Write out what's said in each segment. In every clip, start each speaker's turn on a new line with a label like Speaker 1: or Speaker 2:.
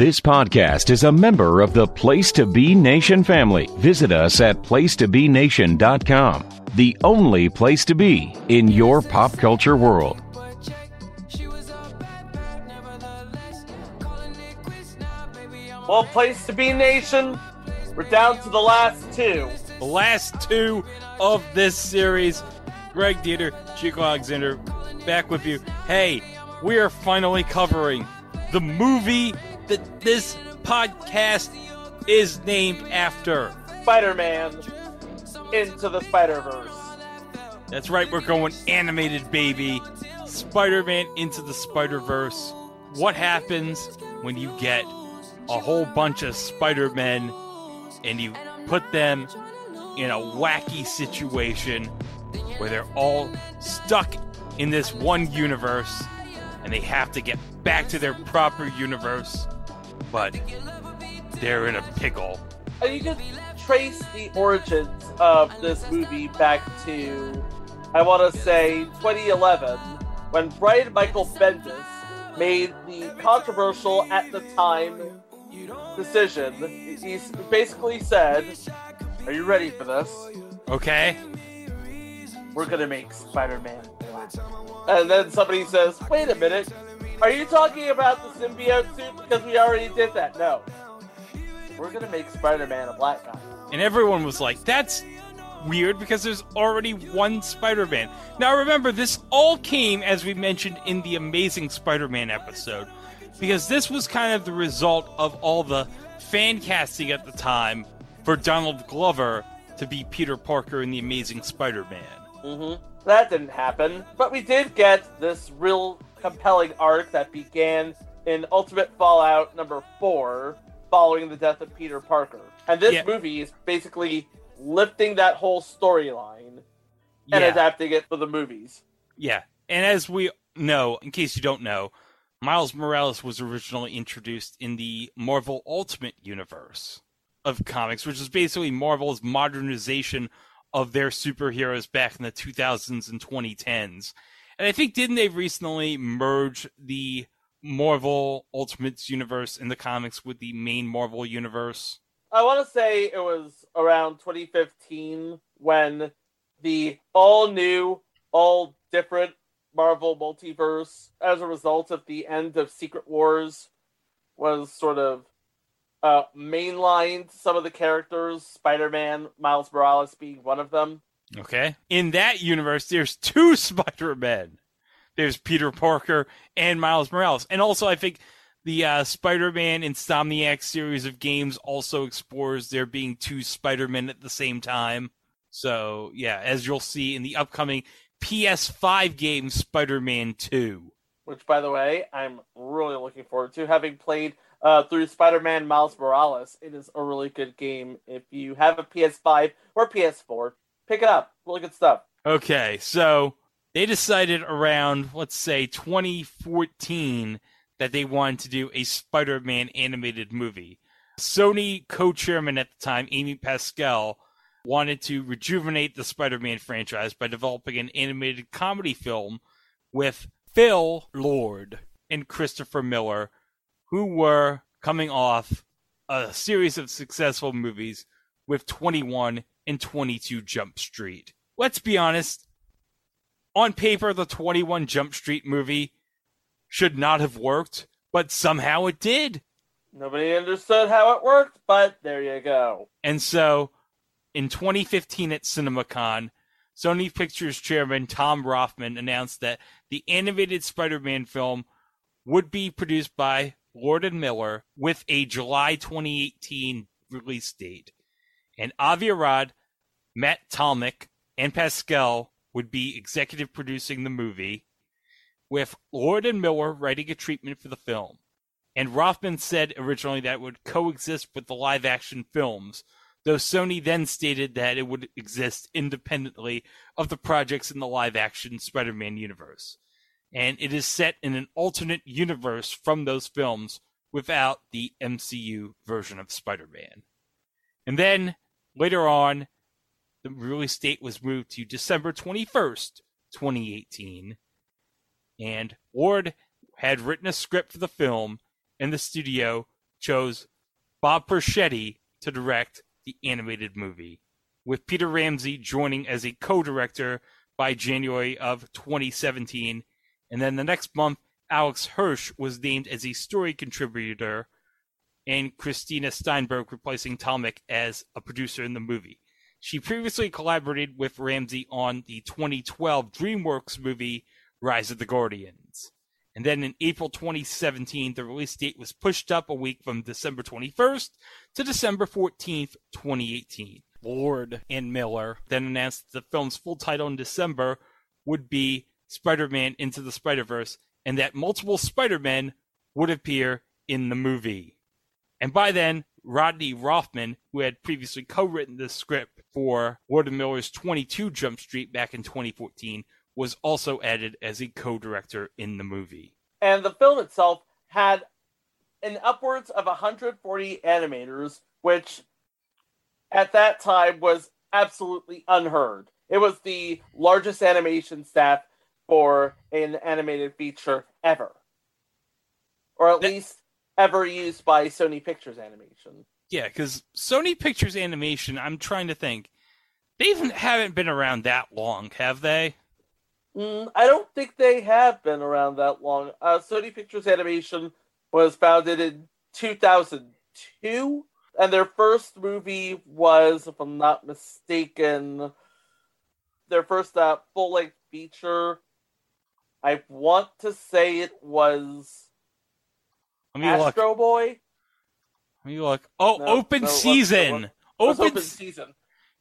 Speaker 1: This podcast is a member of the Place to Be Nation family. Visit us at placetobenation.com, the only place to be in your pop culture world.
Speaker 2: Well, place to be, nation. We're down to the last two.
Speaker 3: The last two of this series. Greg Dieter, Chico Alexander, back with you. Hey, we are finally covering the movie that this podcast is named after.
Speaker 2: Spider Man into the Spider Verse.
Speaker 3: That's right, we're going animated, baby. Spider Man into the Spider Verse. What happens when you get a whole bunch of Spider Men and you put them in a wacky situation where they're all stuck in this one universe and they have to get back to their proper universe, but they're in a pickle.
Speaker 2: And you can trace the origins of this movie back to, I want to say, 2011, when Brian Michael Bendis made the controversial at the time decision. He basically said, Are you ready for this?
Speaker 3: Okay.
Speaker 2: We're gonna make Spider Man. And then somebody says, Wait a minute, are you talking about the symbiote suit? Because we already did that. No. We're gonna make Spider Man a black guy.
Speaker 3: And everyone was like, That's weird because there's already one Spider Man. Now remember, this all came, as we mentioned in the Amazing Spider Man episode, because this was kind of the result of all the fan casting at the time for Donald Glover to be Peter Parker in the Amazing Spider Man.
Speaker 2: Mm-hmm. That didn't happen, but we did get this real compelling arc that began in Ultimate Fallout number four, following the death of Peter Parker. And this
Speaker 3: Yeah.
Speaker 2: movie is basically lifting that whole storyline and
Speaker 3: Yeah.
Speaker 2: adapting it for the movies.
Speaker 3: Yeah. And as we know, in case you don't know, Miles Morales was originally introduced in the Marvel Ultimate Universe of comics, which is basically Marvel's modernization of their superheroes back in the 2000s and 2010s. And I think, didn't they recently merge the Marvel Ultimates universe in the comics with the main Marvel universe?
Speaker 2: I want to say it was around 2015 when the all new, all different Marvel multiverse, as a result of the end of Secret Wars, was sort of uh, mainlined some of the characters, Spider Man, Miles Morales being one of them.
Speaker 3: Okay. In that universe, there's two Spider Men. There's Peter Parker and Miles Morales. And also, I think the uh, Spider Man Insomniac series of games also explores there being two Spider Men at the same time. So, yeah, as you'll see in the upcoming PS5 game, Spider Man 2.
Speaker 2: Which, by the way, I'm really looking forward to. Having played uh, through Spider Man Miles Morales, it is a really good game. If you have a PS5 or PS4, pick it up. Really good stuff.
Speaker 3: Okay, so they decided around, let's say, 2014 that they wanted to do a Spider Man animated movie. Sony co chairman at the time, Amy Pascal, wanted to rejuvenate the Spider Man franchise by developing an animated comedy film with Phil Lord and Christopher Miller, who were coming off a series of successful movies with 21 and 22 Jump Street. Let's be honest, on paper, the 21 Jump Street movie should not have worked, but somehow it did.
Speaker 2: Nobody understood how it worked, but there you go.
Speaker 3: And so, in 2015 at CinemaCon, Sony Pictures chairman Tom Rothman announced that the animated Spider Man film would be produced by Lord and Miller with a July 2018 release date. And Avi Arad, Matt Tolmach, and Pascal would be executive producing the movie, with Lord and Miller writing a treatment for the film. And Rothman said originally that would coexist with the live action films, though Sony then stated that it would exist independently of the projects in the live action Spider Man universe. And it is set in an alternate universe from those films without the MCU version of Spider Man. And then later on, the release date was moved to December 21st, 2018. And Ward had written a script for the film, and the studio chose Bob Persichetti to direct the animated movie, with Peter Ramsey joining as a co-director by January of 2017. And then the next month, Alex Hirsch was named as a story contributor, and Christina Steinberg replacing Tolmach as a producer in the movie. She previously collaborated with Ramsey on the 2012 DreamWorks movie Rise of the Guardians. And then in April 2017, the release date was pushed up a week from December 21st to December 14th, 2018. Lord and Miller then announced that the film's full title in December would be Spider Man Into the Spider Verse, and that multiple Spider Men would appear in the movie. And by then, Rodney Rothman, who had previously co written the script for and Miller's 22 Jump Street back in 2014, was also added as a co director in the movie.
Speaker 2: And the film itself had an upwards of 140 animators, which at that time was absolutely unheard. It was the largest animation staff for an animated feature ever, or at
Speaker 3: That-
Speaker 2: least ever used by Sony Pictures Animation.
Speaker 3: Yeah, because Sony Pictures Animation, I'm trying to think, they haven't been around that long, have they?
Speaker 2: Mm, I don't think they have been around that long. Uh, Sony Pictures Animation was founded in 2002, and their first movie was, if I'm not mistaken, their first uh, full length feature. I want to say it was
Speaker 3: Let me look.
Speaker 2: Astro Boy.
Speaker 3: Let me look. Oh,
Speaker 2: No,
Speaker 3: open
Speaker 2: no, it wasn't. It
Speaker 3: season.
Speaker 2: wasn't. It was
Speaker 3: Open.
Speaker 2: open season.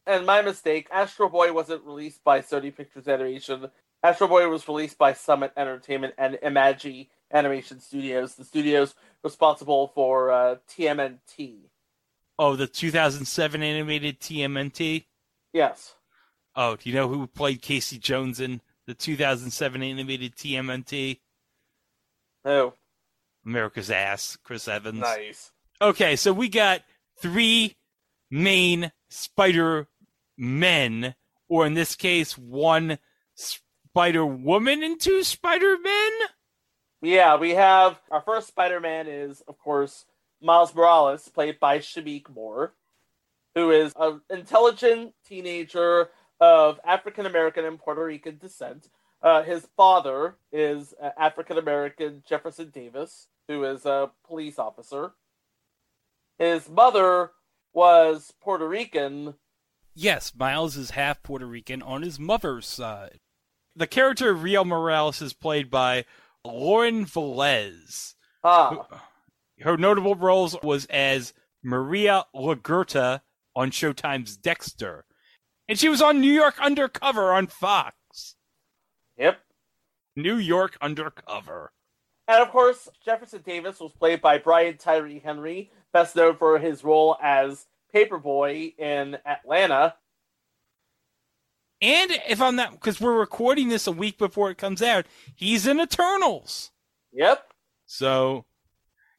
Speaker 2: And my mistake, Astro Boy wasn't released by Sony Pictures Animation. Astro Boy was released by Summit Entertainment and Imagi Animation Studios, the studios responsible for uh, TMNT.
Speaker 3: Oh, the 2007 animated TMNT.
Speaker 2: Yes.
Speaker 3: Oh, do you know who played Casey Jones in the 2007 animated TMNT?
Speaker 2: Oh,
Speaker 3: America's Ass, Chris Evans.
Speaker 2: nice.
Speaker 3: Okay, so we got three main Spider Men, or in this case, one Spider Woman and two Spider Men.
Speaker 2: Yeah, we have our first Spider Man is, of course, Miles Morales, played by Shameik Moore, who is an intelligent teenager of African American and Puerto Rican descent. Uh, his father is uh, African American Jefferson Davis, who is a police officer. His mother was Puerto Rican.
Speaker 3: Yes, Miles is half Puerto Rican on his mother's side. The character of Rio Morales is played by Lauren Velez.
Speaker 2: Ah,
Speaker 3: Her notable roles was as Maria LaGuerta on Showtime's Dexter. And she was on New York Undercover on Fox.
Speaker 2: Yep.
Speaker 3: New York Undercover.
Speaker 2: And of course, Jefferson Davis was played by Brian Tyree Henry, best known for his role as Paperboy in Atlanta.
Speaker 3: And if I'm not, because we're recording this a week before it comes out, he's in Eternals.
Speaker 2: Yep.
Speaker 3: So,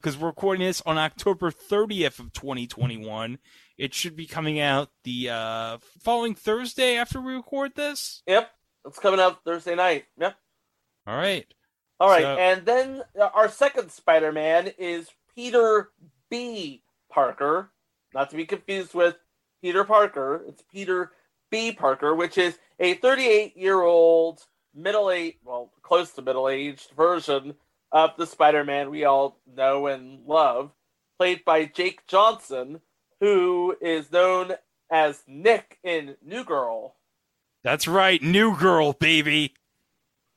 Speaker 3: because we're recording this on October 30th of 2021, it should be coming out the uh, following Thursday after we record this.
Speaker 2: Yep. It's coming out Thursday night. Yeah.
Speaker 3: All right.
Speaker 2: All right.
Speaker 3: So-
Speaker 2: and then uh, our second Spider Man is Peter B. Parker. Not to be confused with Peter Parker. It's Peter B. Parker, which is a 38 year old, middle aged, well, close to middle aged version of the Spider Man we all know and love, played by Jake Johnson, who is known as Nick in New Girl.
Speaker 3: That's right. New Girl, baby.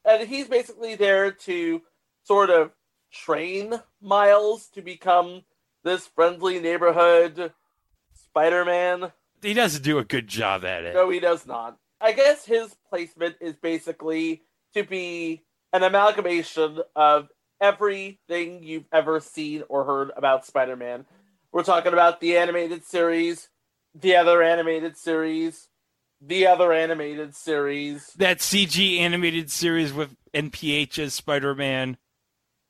Speaker 2: and he's basically there to sort of train Miles to become this friendly neighborhood Spider-Man.
Speaker 3: He doesn't do a good job at it.
Speaker 2: No, he does not. I guess his placement is basically to be an amalgamation of everything you've ever seen or heard about Spider-Man. We're talking about the animated series, the other animated series, the other animated series,
Speaker 3: That CG animated series with NPH as Spider Man.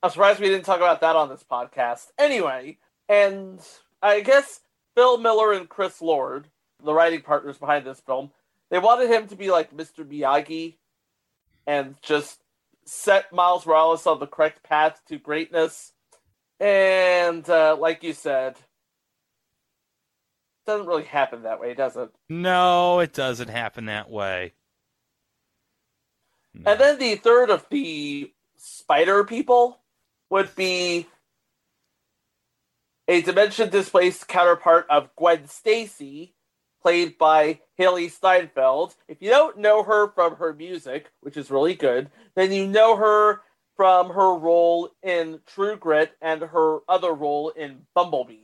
Speaker 2: I'm surprised we didn't talk about that on this podcast. Anyway, and I guess Phil Miller and Chris Lord, the writing partners behind this film, they wanted him to be like Mr. Miyagi and just set Miles Morales on the correct path to greatness. And uh, like you said, doesn't really happen that way, does it?
Speaker 3: No, it doesn't happen that way.
Speaker 2: No. And then the third of the spider people would be a dimension displaced counterpart of Gwen Stacy, played by Hailee Steinfeld. If you don't know her from her music, which is really good, then you know her from her role in True Grit and her other role in Bumblebee.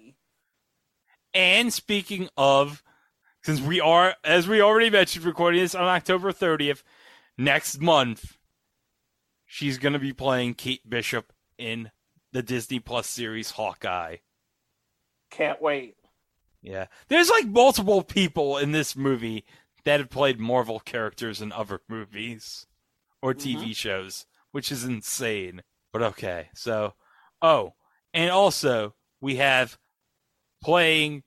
Speaker 3: And speaking of, since we are, as we already mentioned, recording this on October 30th, next month, she's going to be playing Kate Bishop in the Disney Plus series Hawkeye.
Speaker 2: Can't wait.
Speaker 3: Yeah. There's like multiple people in this movie that have played Marvel characters in other movies or TV mm-hmm. shows, which is insane. But okay. So, oh, and also we have playing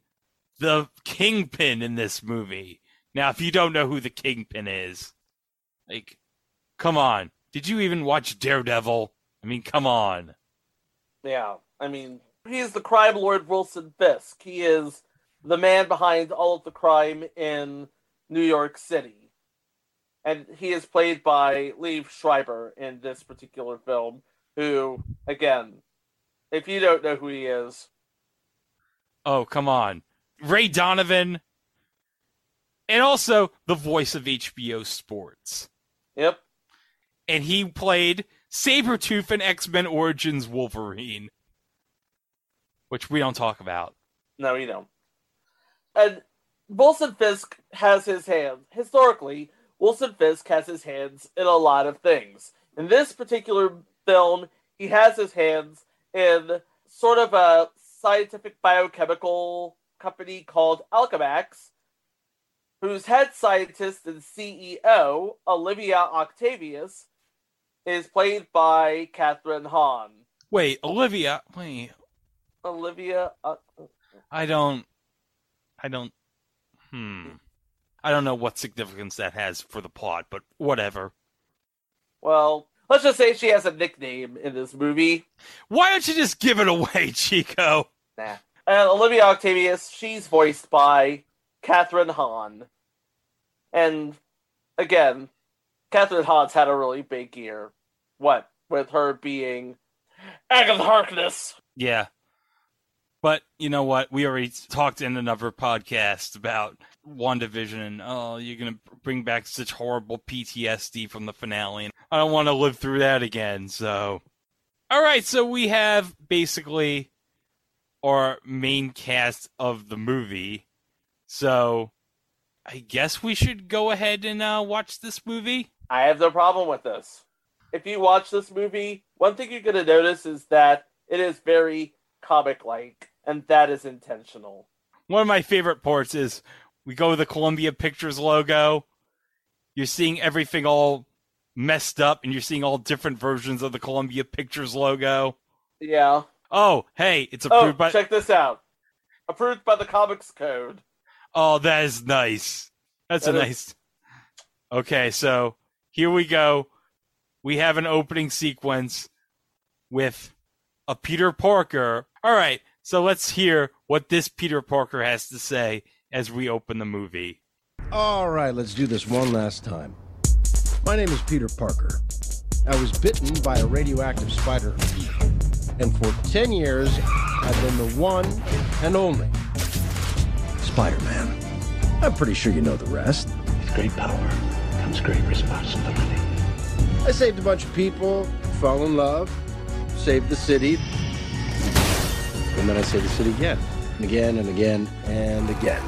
Speaker 3: the Kingpin in this movie. Now, if you don't know who the Kingpin is, like, come on. Did you even watch Daredevil? I mean, come on.
Speaker 2: Yeah, I mean, he's the crime lord Wilson Fisk. He is the man behind all of the crime in New York City. And he is played by Liev Schreiber in this particular film, who, again, if you don't know who he is.
Speaker 3: Oh, come on. Ray Donovan. And also the voice of HBO Sports.
Speaker 2: Yep.
Speaker 3: And he played Sabretooth in X Men Origins Wolverine which we don't talk about.
Speaker 2: No, we don't. And Wilson Fisk has his hands. Historically, Wilson Fisk has his hands in a lot of things. In this particular film, he has his hands in sort of a scientific biochemical company called Alchemax, whose head scientist and CEO, Olivia Octavius, is played by Kathryn Hahn.
Speaker 3: Wait, Olivia. Wait,
Speaker 2: Olivia. Uh,
Speaker 3: I don't. I don't. Hmm. I don't know what significance that has for the plot, but whatever.
Speaker 2: Well, let's just say she has a nickname in this movie.
Speaker 3: Why don't you just give it away, Chico?
Speaker 2: Nah. And Olivia Octavius, she's voiced by Kathryn Hahn. And again, Kathryn Hahn's had a really big year. What? With her being Agatha Harkness.
Speaker 3: Yeah. But you know what? We already talked in another podcast about WandaVision and oh, you're going to bring back such horrible PTSD from the finale. And I don't want to live through that again. So, all right. So we have basically our main cast of the movie. So I guess we should go ahead and uh, watch this movie.
Speaker 2: I have no problem with this. If you watch this movie, one thing you're going to notice is that it is very comic like and that is intentional.
Speaker 3: One of my favorite parts is we go to the Columbia Pictures logo. You're seeing everything all messed up, and you're seeing all different versions of the Columbia Pictures logo.
Speaker 2: Yeah.
Speaker 3: Oh, hey, it's oh, approved
Speaker 2: oh,
Speaker 3: by.
Speaker 2: Check this out. Approved by the Comics Code.
Speaker 3: Oh, that is nice. That's that a is... nice. Okay, so here we go. We have an opening sequence with a Peter Parker. All right, so let's hear what this Peter Parker has to say as we open the movie.
Speaker 4: All right, let's do this one last time. My name is Peter Parker. I was bitten by a radioactive spider. And for 10 years, I've been the one and only Spider Man. I'm pretty sure you know the rest.
Speaker 5: With great power comes great responsibility.
Speaker 4: I saved a bunch of people, fell in love, saved the city, and then I say the city again, and again, and again, and again.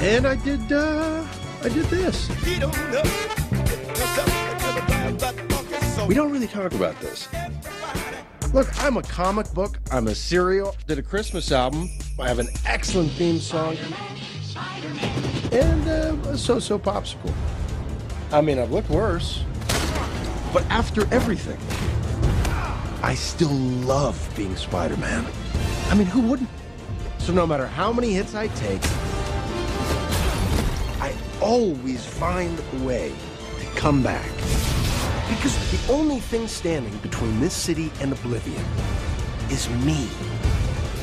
Speaker 4: And I did, uh, I did this. We don't really talk about this. Look, I'm a comic book, I'm a serial, did a Christmas album, I have an excellent theme song, and uh, a so-so popsicle. I mean, I've looked worse, but after everything, I still love being Spider-Man. I mean, who wouldn't? So no matter how many hits I take, I always find a way to come back. Because the only thing standing between this city and oblivion is me.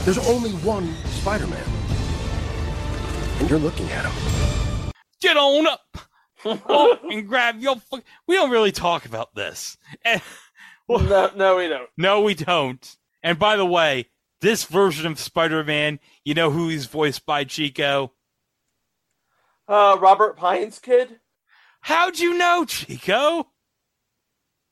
Speaker 4: There's only one Spider Man. And you're looking at him.
Speaker 3: Get on up oh, and grab your. Fu- we don't really talk about this. And, well,
Speaker 2: no, no, we don't.
Speaker 3: no, we don't. And by the way, this version of Spider Man, you know who he's voiced by, Chico?
Speaker 2: Uh, Robert Pine's kid.
Speaker 3: How'd you know, Chico?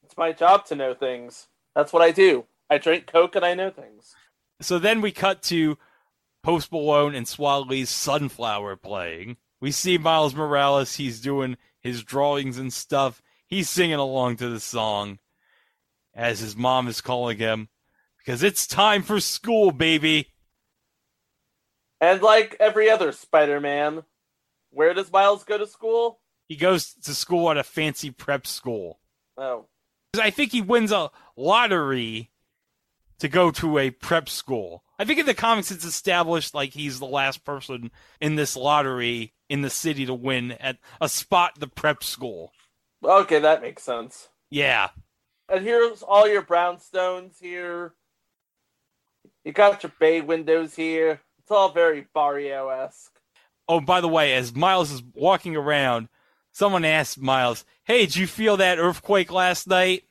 Speaker 2: It's my job to know things. That's what I do. I drink Coke and I know things.
Speaker 3: So then we cut to Post Malone and Swae Lee's Sunflower playing. We see Miles Morales. He's doing his drawings and stuff. He's singing along to the song as his mom is calling him because it's time for school, baby.
Speaker 2: And like every other Spider-Man, where does Miles go to school?
Speaker 3: He goes to school at a fancy prep school.
Speaker 2: Oh,
Speaker 3: I think he wins a lottery to go to a prep school. I think in the comics it's established like he's the last person in this lottery in the city to win at a spot the prep school.
Speaker 2: okay, that makes sense.
Speaker 3: Yeah.
Speaker 2: And here's all your brownstones here. You got your bay windows here. It's all very Barrio-esque.
Speaker 3: Oh, by the way, as Miles is walking around, someone asked Miles, "Hey, did you feel that earthquake last night?"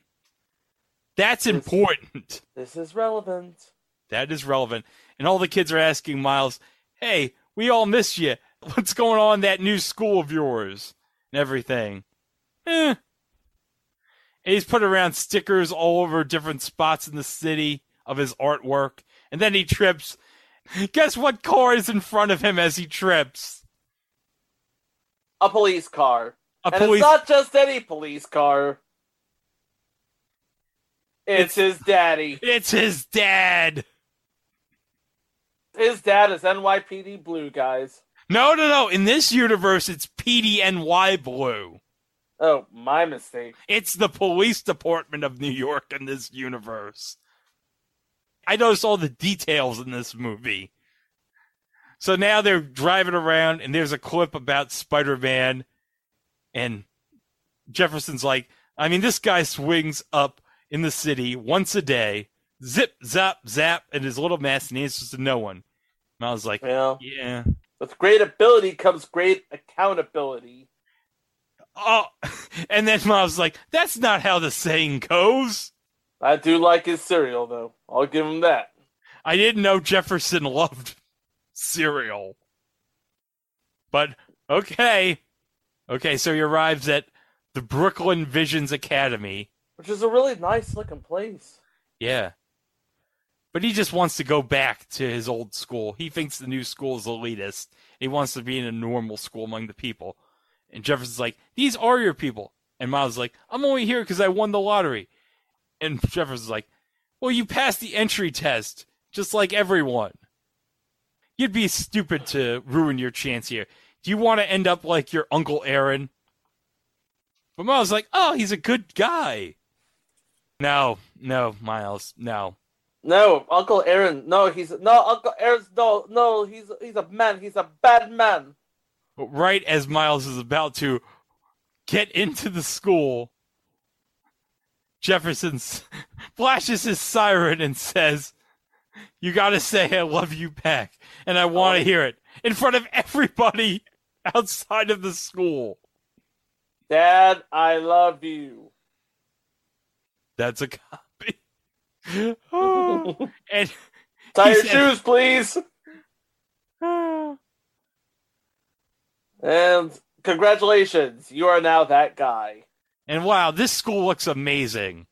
Speaker 3: That's
Speaker 2: Yes.
Speaker 3: important.
Speaker 2: This is relevant.
Speaker 3: That is relevant. And all the kids are asking Miles, "Hey, we all miss you. What's going on in that new school of yours?" And everything. Eh. And he's put around stickers all over different spots in the city of his artwork. And then he trips. Guess what car is in front of him as he trips?
Speaker 2: A police car.
Speaker 3: A
Speaker 2: and
Speaker 3: police
Speaker 2: it's not just any police car. It's, his daddy.
Speaker 3: It's his dad.
Speaker 2: His dad is NYPD Blue, guys.
Speaker 3: No, no, no. In this universe, it's PDNY Blue.
Speaker 2: Oh, my mistake.
Speaker 3: It's the police department of New York in this universe. I noticed all the details in this movie. So now they're driving around, and there's a clip about Spider Man, and Jefferson's like, I mean, this guy swings up in the city once a day, zip, zap, zap, and his little mask, and he answers to no one. And I was like,
Speaker 2: Well,
Speaker 3: yeah.
Speaker 2: with great ability comes great accountability.
Speaker 3: Oh, and then I was like, that's not how the saying goes.
Speaker 2: I do like his cereal, though. I'll give him that.
Speaker 3: I didn't know Jefferson loved cereal. But okay. Okay, so he arrives at the Brooklyn Visions Academy.
Speaker 2: Which is a really nice looking place.
Speaker 3: Yeah. But he just wants to go back to his old school. He thinks the new school is elitist. He wants to be in a normal school among the people. And Jefferson's like, These are your people. And Miles is like, I'm only here because I won the lottery. And Jefferson's like, Well, you passed the entry test, just like everyone. You'd be stupid to ruin your chance here. Do you want to end up like your Uncle Aaron? But Miles is like, Oh, he's a good guy. No, no, Miles, no.
Speaker 2: No, Uncle Aaron. No, he's no Uncle Aaron's no no. He's he's a man. He's a bad man.
Speaker 3: Right as Miles is about to get into the school, Jefferson flashes his siren and says, You gotta say I love you back. And I want to oh. hear it in front of everybody outside of the school.
Speaker 2: Dad, I love you.
Speaker 3: That's a copy. Oh, and
Speaker 2: Tie your
Speaker 3: said-
Speaker 2: shoes, please. And congratulations, you are now that guy.
Speaker 3: And wow, this school looks amazing.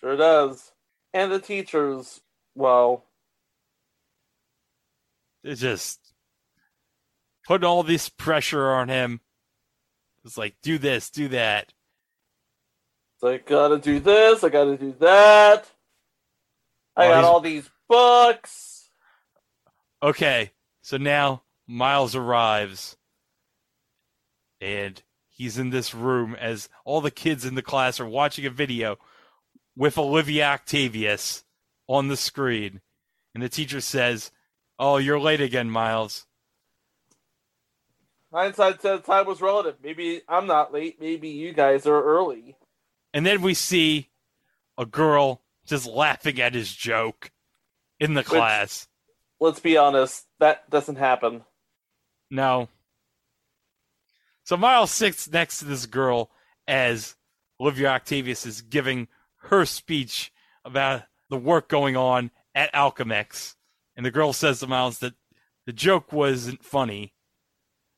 Speaker 2: Sure does. And the teachers, well,
Speaker 3: It's just putting all this pressure on him. It's like, do this, do that.
Speaker 2: it's like, gotta do this, I gotta do that. I
Speaker 3: Oh,
Speaker 2: got all these books.
Speaker 3: Okay, so now Miles arrives, and he's in this room as all the kids in the class are watching a video with Olivia Octavius on the screen. And the teacher says, Oh, you're late again, Miles.
Speaker 2: Hindsight says time was relative. Maybe I'm not late. Maybe you guys are early.
Speaker 3: And then we see a girl just laughing at his joke in the class.
Speaker 2: Let's be honest, that doesn't happen.
Speaker 3: No. So Miles sits next to this girl as Olivia Octavius is giving her speech about the work going on at Alchemax. And the girl says to Miles that the joke wasn't funny,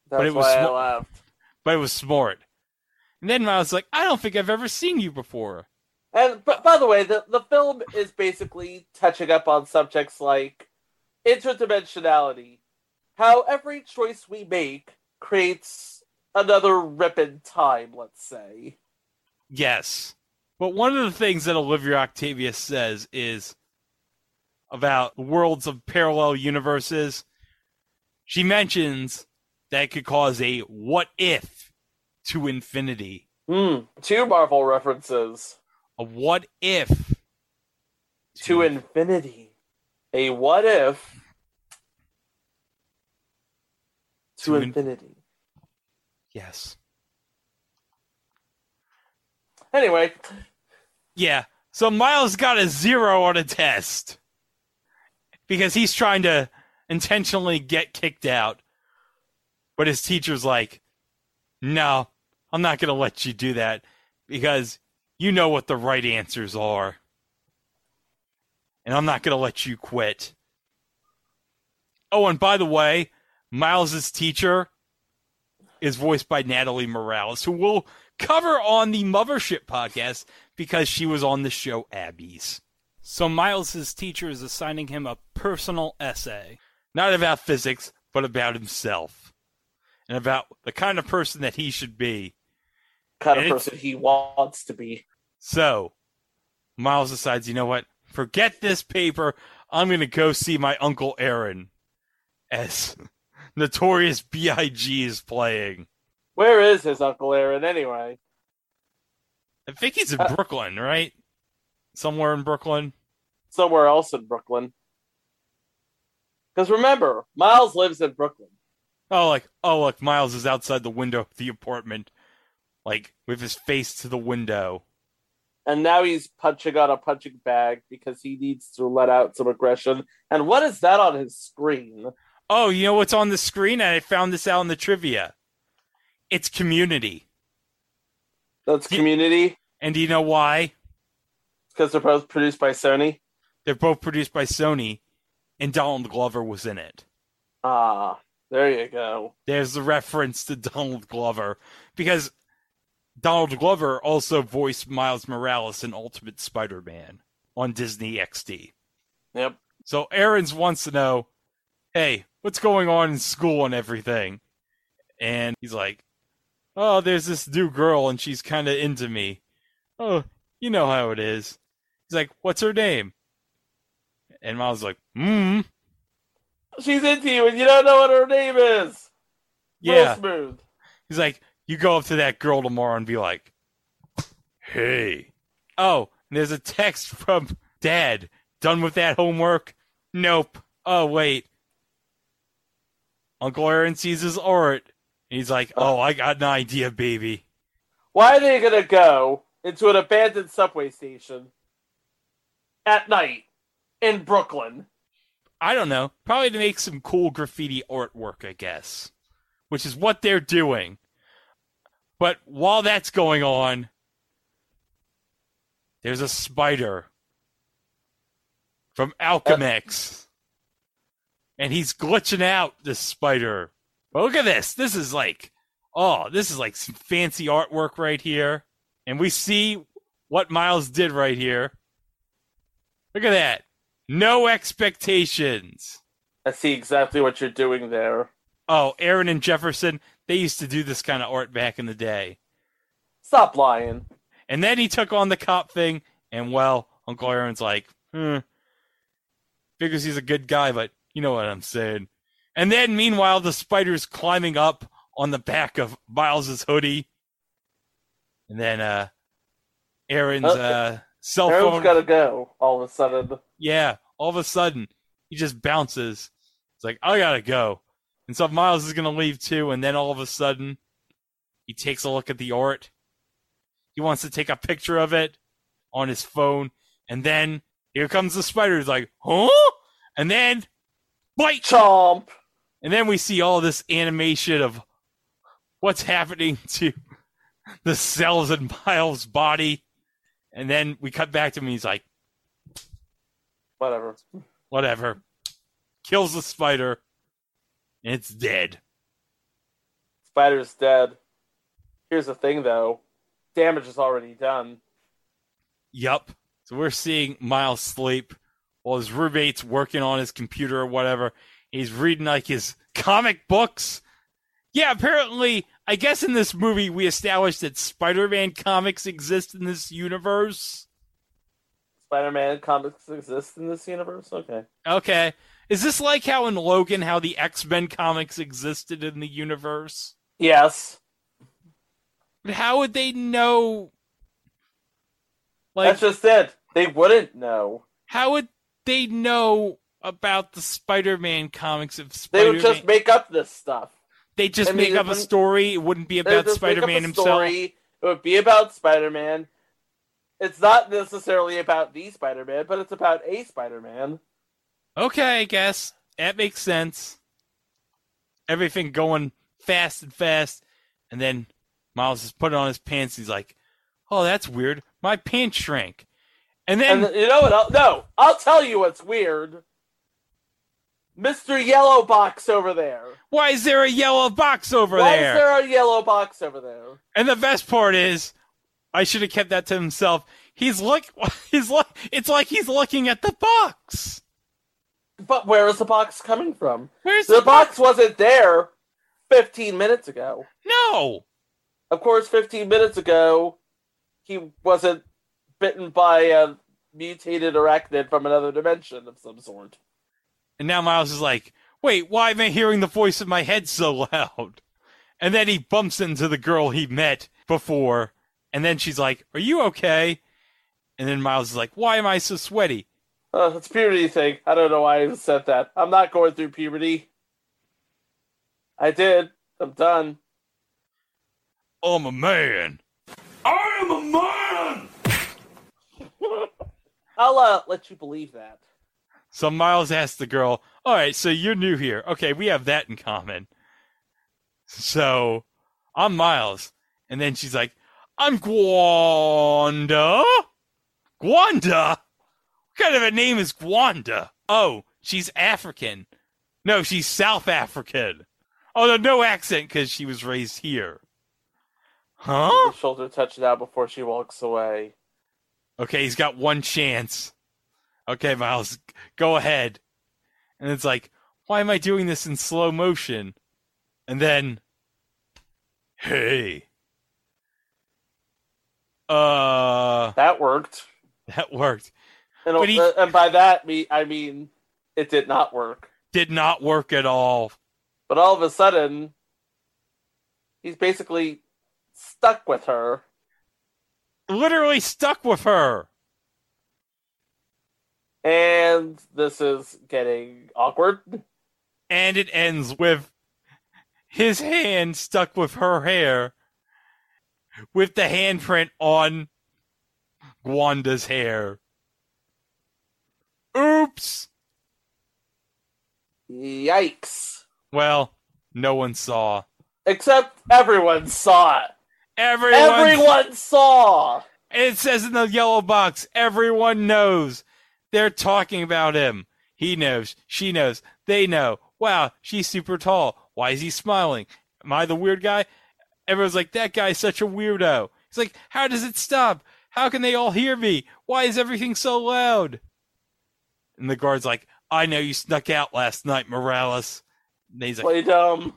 Speaker 2: That's
Speaker 3: it was
Speaker 2: why I laughed.
Speaker 3: but it was smart. And then Miles is like, I don't think I've ever seen you before.
Speaker 2: And but by the way, the, the film is basically touching up on subjects like interdimensionality. How every choice we make creates another rip in time, let's say.
Speaker 3: Yes. But one of the things that Olivia Octavius says is about worlds of parallel universes. She mentions that it could cause a what if to infinity.
Speaker 2: Hmm. Two Marvel references.
Speaker 3: A what if
Speaker 2: To infinity. A what if to,
Speaker 3: To in-
Speaker 2: infinity.
Speaker 3: Yes.
Speaker 2: Anyway,
Speaker 3: Yeah. So Miles got a zero on a test because he's trying to intentionally get kicked out. But his teacher's like, no, I'm not going to let you do that because you know what the right answers are. And I'm not going to let you quit. Oh, and by the way, Miles's teacher is voiced by Natalie Morales, who we'll cover on the Mothership podcast because she was on the show Abby's. So Miles's teacher is assigning him a personal essay, not about physics, but about himself and about the kind of person that he should be.
Speaker 2: kind of
Speaker 3: And it's-
Speaker 2: person he wants to be.
Speaker 3: So Miles decides, you know what? Forget this paper. I'm going to go see my uncle Aaron as Notorious B.I.G. is playing.
Speaker 2: Where is his Uncle Aaron anyway?
Speaker 3: I think he's in
Speaker 2: Uh,
Speaker 3: Brooklyn, right? Somewhere in Brooklyn.
Speaker 2: Somewhere else in Brooklyn. Because remember, Miles lives in Brooklyn.
Speaker 3: Oh, like, oh, look, Miles is outside the window of the apartment, like, with his face to the window.
Speaker 2: And now he's punching on a punching bag because he needs to let out some aggression. And what is that on his screen?
Speaker 3: Oh, you know what's on the screen? And I found this out in the trivia. It's Community.
Speaker 2: That's Community
Speaker 3: And do you know why?
Speaker 2: because they're both produced by Sony.
Speaker 3: They're both produced by Sony, and Donald Glover was in it.
Speaker 2: Ah, there you go.
Speaker 3: There's the reference to Donald Glover because Donald Glover also voiced Miles Morales in Ultimate Spider-Man on Disney XD.
Speaker 2: Yep.
Speaker 3: So Aaron's wants to know, hey, what's going on in school and everything? And he's like, oh, there's this new girl and she's kind of into me. Oh, you know how it is. He's like, what's her name? And Miles like, hmm,
Speaker 2: She's into you and you don't know what her name is. Real
Speaker 3: yeah.
Speaker 2: smooth.
Speaker 3: He's like, you go up to that girl tomorrow and be like, hey. Oh, and there's a text from dad. Done with that homework? Nope. Oh, wait. Uncle Aaron sees his art. And he's like, oh, I got an idea, baby.
Speaker 2: Why are they gonna go into an abandoned subway station at night in Brooklyn?
Speaker 3: I don't know. Probably to make some cool graffiti artwork, I guess. Which is what they're doing. But while that's going on, there's a spider from Alchemax. And he's glitching out, this spider. But look at this. This is like, oh, this is like some fancy artwork right here. And we see what Miles did right here. Look at that. No expectations.
Speaker 2: I see exactly what you're doing there.
Speaker 3: Oh, Aaron and Jefferson, they used to do this kind of art back in the day.
Speaker 2: Stop lying.
Speaker 3: And then he took on the cop thing, and well, Uncle Aaron's like, hmm, figures he's a good guy, but you know what I'm saying. And then meanwhile, the spider's climbing up on the back of Miles's hoodie. And then uh Aaron's
Speaker 2: Okay.
Speaker 3: uh cell
Speaker 2: Aaron's
Speaker 3: phone
Speaker 2: gotta go all of a sudden.
Speaker 3: Yeah, all of a sudden he just bounces. It's like, I gotta go. And so Miles is gonna leave too, and then all of a sudden he takes a look at the art. He wants to take a picture of it on his phone And then here comes the spider. He's like, huh? And then bite.
Speaker 2: Chomp.
Speaker 3: And then we see all this animation of what's happening to the cells in Miles' body. And then we cut back to him. He's like,
Speaker 2: Whatever.
Speaker 3: whatever. Kills the spider. And it's dead.
Speaker 2: Spider's dead. Here's the thing, though. Damage is already done.
Speaker 3: Yup. So we're seeing Miles sleep while his roommate's working on his computer or whatever. He's reading like his comic books. Yeah, apparently, I guess in this movie we established that Spider-Man comics exist in this universe.
Speaker 2: Spider-Man comics exist in this universe. Okay.
Speaker 3: Okay. Is this like how in Logan how the X-Men comics existed in the universe?
Speaker 2: Yes.
Speaker 3: But how would they know like
Speaker 2: That's just it. They wouldn't know.
Speaker 3: how would they know about the Spider-Man comics
Speaker 2: of
Speaker 3: Spider-Man They
Speaker 2: would just make up this stuff.
Speaker 3: they just
Speaker 2: I mean,
Speaker 3: make up a story? It wouldn't be about
Speaker 2: would just make up
Speaker 3: Spider-Man himself.
Speaker 2: story. It would be about Spider-Man. It's not necessarily about the Spider-Man, but it's about a Spider-Man.
Speaker 3: Okay, I guess that makes sense. Everything going fast and fast, and then Miles is putting on his pants. He's like, "Oh, that's weird. My pants shrank." And then
Speaker 2: And you know what? I'll, no, I'll tell you what's weird. Mr. Yellow Box over there.
Speaker 3: why is there a yellow box over there?
Speaker 2: Why is there a yellow box over there?
Speaker 3: And the best part is, I should have kept that to himself. He's look, he's look. It's like he's looking at the box.
Speaker 2: But where is the box coming from?
Speaker 3: Where's
Speaker 2: The box wasn't there 15 minutes ago.
Speaker 3: No.
Speaker 2: Of course, 15 minutes ago, he wasn't bitten by a mutated arachnid from another dimension of some sort.
Speaker 3: And now Miles is like, wait, why am I hearing the voice in my head so loud? And then he bumps into the girl he met before. And then she's like, Are you okay? And then Miles is like, Why am I so sweaty?
Speaker 2: Uh, it's puberty thing. I don't know why I said that. I'm not going through puberty. I did. I'm done.
Speaker 3: I'm a man. I am a man!
Speaker 2: I'll uh, let you believe that.
Speaker 3: So Miles asks the girl, All right, so you're new here. Okay, we have that in common. So I'm Miles. And then she's like, I'm Gwanda. Gwanda? What kind of a name is Gwanda? Oh, she's African. No, she's South African. Oh, no, no accent because she was raised here. Huh?
Speaker 2: Her shoulder touch now before she walks away.
Speaker 3: Okay, he's got one chance. Okay, Miles, go ahead. And it's like, why am I doing this in slow motion? And then, hey. Uh,
Speaker 2: That worked.
Speaker 3: that worked.
Speaker 2: And,
Speaker 3: But he-
Speaker 2: uh, and by that, me I mean it did not work.
Speaker 3: Did not work at all.
Speaker 2: But all of a sudden, he's basically stuck with her.
Speaker 3: Literally stuck with her.
Speaker 2: And this is getting awkward.
Speaker 3: And it ends with his hand stuck with her hair with the handprint on Gwanda's hair. Oops.
Speaker 2: Yikes.
Speaker 3: Well, no one saw.
Speaker 2: Except everyone saw it.
Speaker 3: Everyone.
Speaker 2: Everyone saw!
Speaker 3: It says in the yellow box, everyone knows. They're talking about him. He knows. She knows. They know. Wow, she's super tall. Why is he smiling? Am I the weird guy? Everyone's like, that guy's such a weirdo. He's like, how does it stop? How can they all hear me? Why is everything so loud? And the guard's like, I know you snuck out last night, Morales. And he's like,
Speaker 2: Play dumb.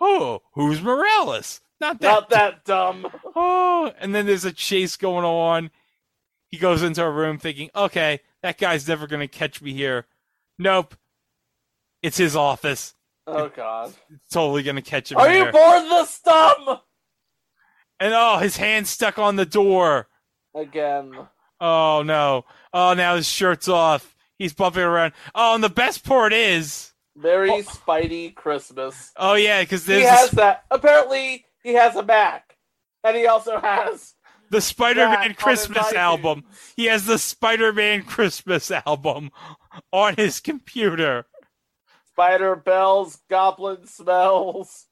Speaker 3: oh, who's Morales? Not that
Speaker 2: Not that dumb.
Speaker 3: oh, and then there's a chase going on. He goes into a room thinking, okay, that guy's never going to catch me here. Nope. It's his office.
Speaker 2: Oh god.
Speaker 3: It's totally going to catch him
Speaker 2: Are
Speaker 3: there.
Speaker 2: you bored this dumb?
Speaker 3: and oh, his hand stuck on the door.
Speaker 2: Again.
Speaker 3: Oh, no. Oh, now his shirt's off. He's bumping around. Oh, and the best part is,
Speaker 2: Very
Speaker 3: Oh.
Speaker 2: Spidey Christmas.
Speaker 3: oh, yeah, because
Speaker 2: He has that. Apparently, he has a Mac. And he also has
Speaker 3: the Spider-Man Christmas album. He has the Spider-Man Christmas album on his computer.
Speaker 2: Spider bells, goblin smells.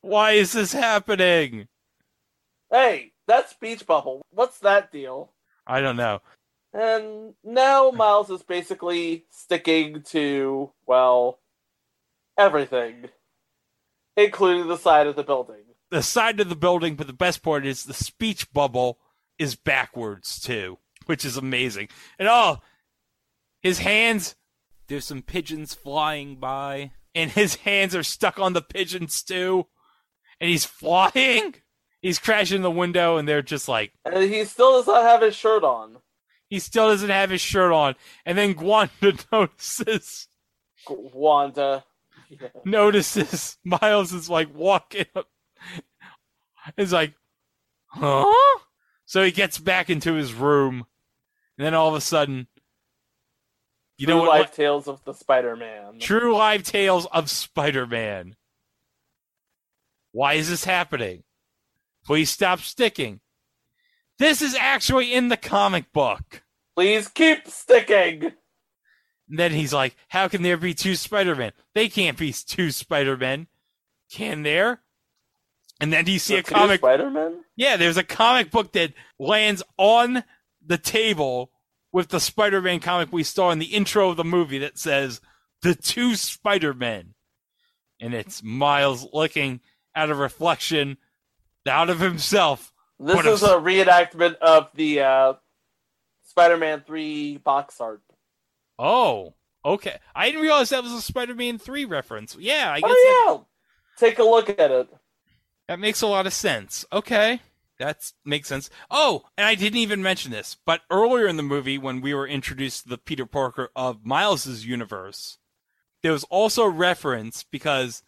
Speaker 3: Why is this happening?
Speaker 2: Hey, that's Beach Bubble. What's that deal?
Speaker 3: I don't know.
Speaker 2: And now Miles is basically sticking to, well, everything, including the side of the building.
Speaker 3: The side of the building, but the best part is the speech bubble is backwards too, which is amazing. And oh, his hands, there's some pigeons flying by, and his hands are stuck on the pigeons too. And he's flying. He's crashing the window, and they're just like,
Speaker 2: And he still does not have his shirt on.
Speaker 3: he still doesn't have his shirt on. And then Gwanda notices
Speaker 2: Wanda.
Speaker 3: Notices Miles is like walking up. He's like, huh? So he gets back into his room, and then all of a sudden, you know what?
Speaker 2: Life Tales of the Spider-Man.
Speaker 3: True live tales of Spider-Man. Why is this happening? Please stop sticking. This is actually in the comic book.
Speaker 2: Please keep sticking.
Speaker 3: And then he's like, How can there be two Spider Men? They can't be two Spider Men. Can there? And then you see a comic.
Speaker 2: Spider-Man?
Speaker 3: Yeah, there's a comic book that lands on the table with the Spider Man comic we saw in the intro of the movie that says, The two Spider Men. And it's Miles looking at a reflection out of himself.
Speaker 2: This is
Speaker 3: a-
Speaker 2: a reenactment of the uh, Spider-Man 3 box art.
Speaker 3: Oh, okay. I didn't realize that was a Spider Man 3 reference. Yeah, I oh, guess
Speaker 2: Oh, yeah. Take a look at it.
Speaker 3: That makes a lot of sense. Okay. That makes sense. Oh, and I didn't even mention this, but earlier in the movie, when we were introduced to the Peter Parker of Miles's universe, there was also a reference because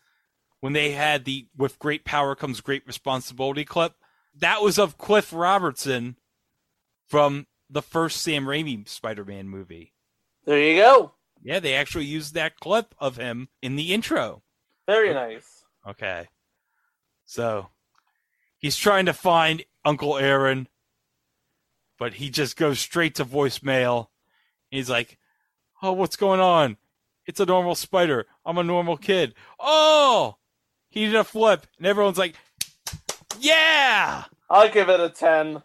Speaker 3: when they had the "With great power comes great responsibility" clip, that was of Cliff Robertson from the first Sam Raimi Spider-Man movie.
Speaker 2: There you go.
Speaker 3: Yeah, they actually used that clip of him in the intro.
Speaker 2: Very nice.
Speaker 3: Okay. So he's trying to find Uncle Aaron, but he just goes straight to voicemail. He's like, Oh, what's going on? It's a normal spider. I'm a normal kid. Oh! He did a flip, and everyone's like, Yeah!
Speaker 2: I'll give it a 10.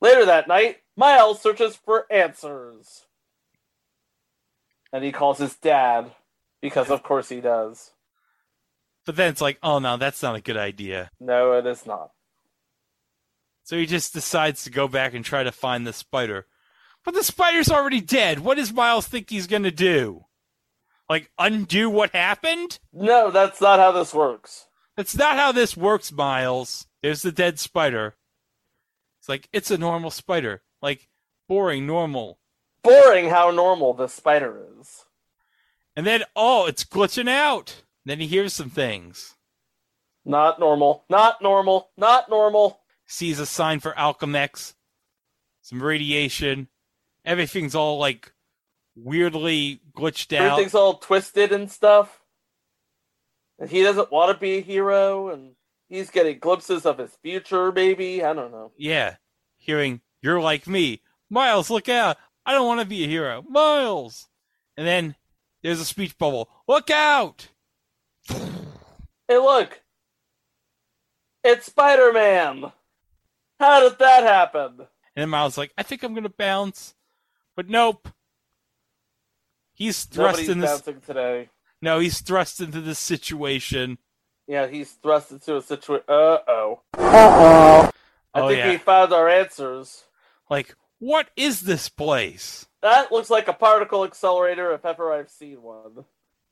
Speaker 2: Later that night, Miles searches for answers. And he calls his dad, because of course he does.
Speaker 3: But then it's like, Oh no, that's not a good idea.
Speaker 2: No, it is not.
Speaker 3: So he just decides to go back and try to find the spider. But the spider's already dead. What does Miles think he's gonna do? Like, undo what happened?
Speaker 2: No, that's not how this works.
Speaker 3: That's not how this works, Miles. There's the dead spider. It's like, it's a normal spider. Like, boring, normal.
Speaker 2: Boring how normal this spider is.
Speaker 3: And then, oh, it's glitching out. Then he hears some things.
Speaker 2: Not normal. Not normal. Not normal.
Speaker 3: Sees a sign for Alchemax. Some radiation. Everything's all, like, weirdly glitched out.
Speaker 2: Everything's all twisted and stuff. And he doesn't want to be a hero, and he's getting glimpses of his future, maybe. I don't know.
Speaker 3: Yeah. Hearing, you're like me. Miles, look out. I don't want to be a hero. Miles. And then there's a speech bubble. Look out.
Speaker 2: Hey, look! It's Spider Man! How did that happen?
Speaker 3: And then Miles like, I think I'm gonna bounce, but nope. He's thrust
Speaker 2: Nobody's
Speaker 3: in this.
Speaker 2: bouncing today.
Speaker 3: No, he's thrust into this situation.
Speaker 2: Yeah, he's thrust into a situation. Uh oh.
Speaker 3: Uh oh
Speaker 2: I think
Speaker 3: yeah,
Speaker 2: we found our answers.
Speaker 3: like what is this place?
Speaker 2: That looks like a particle accelerator if ever I've seen one.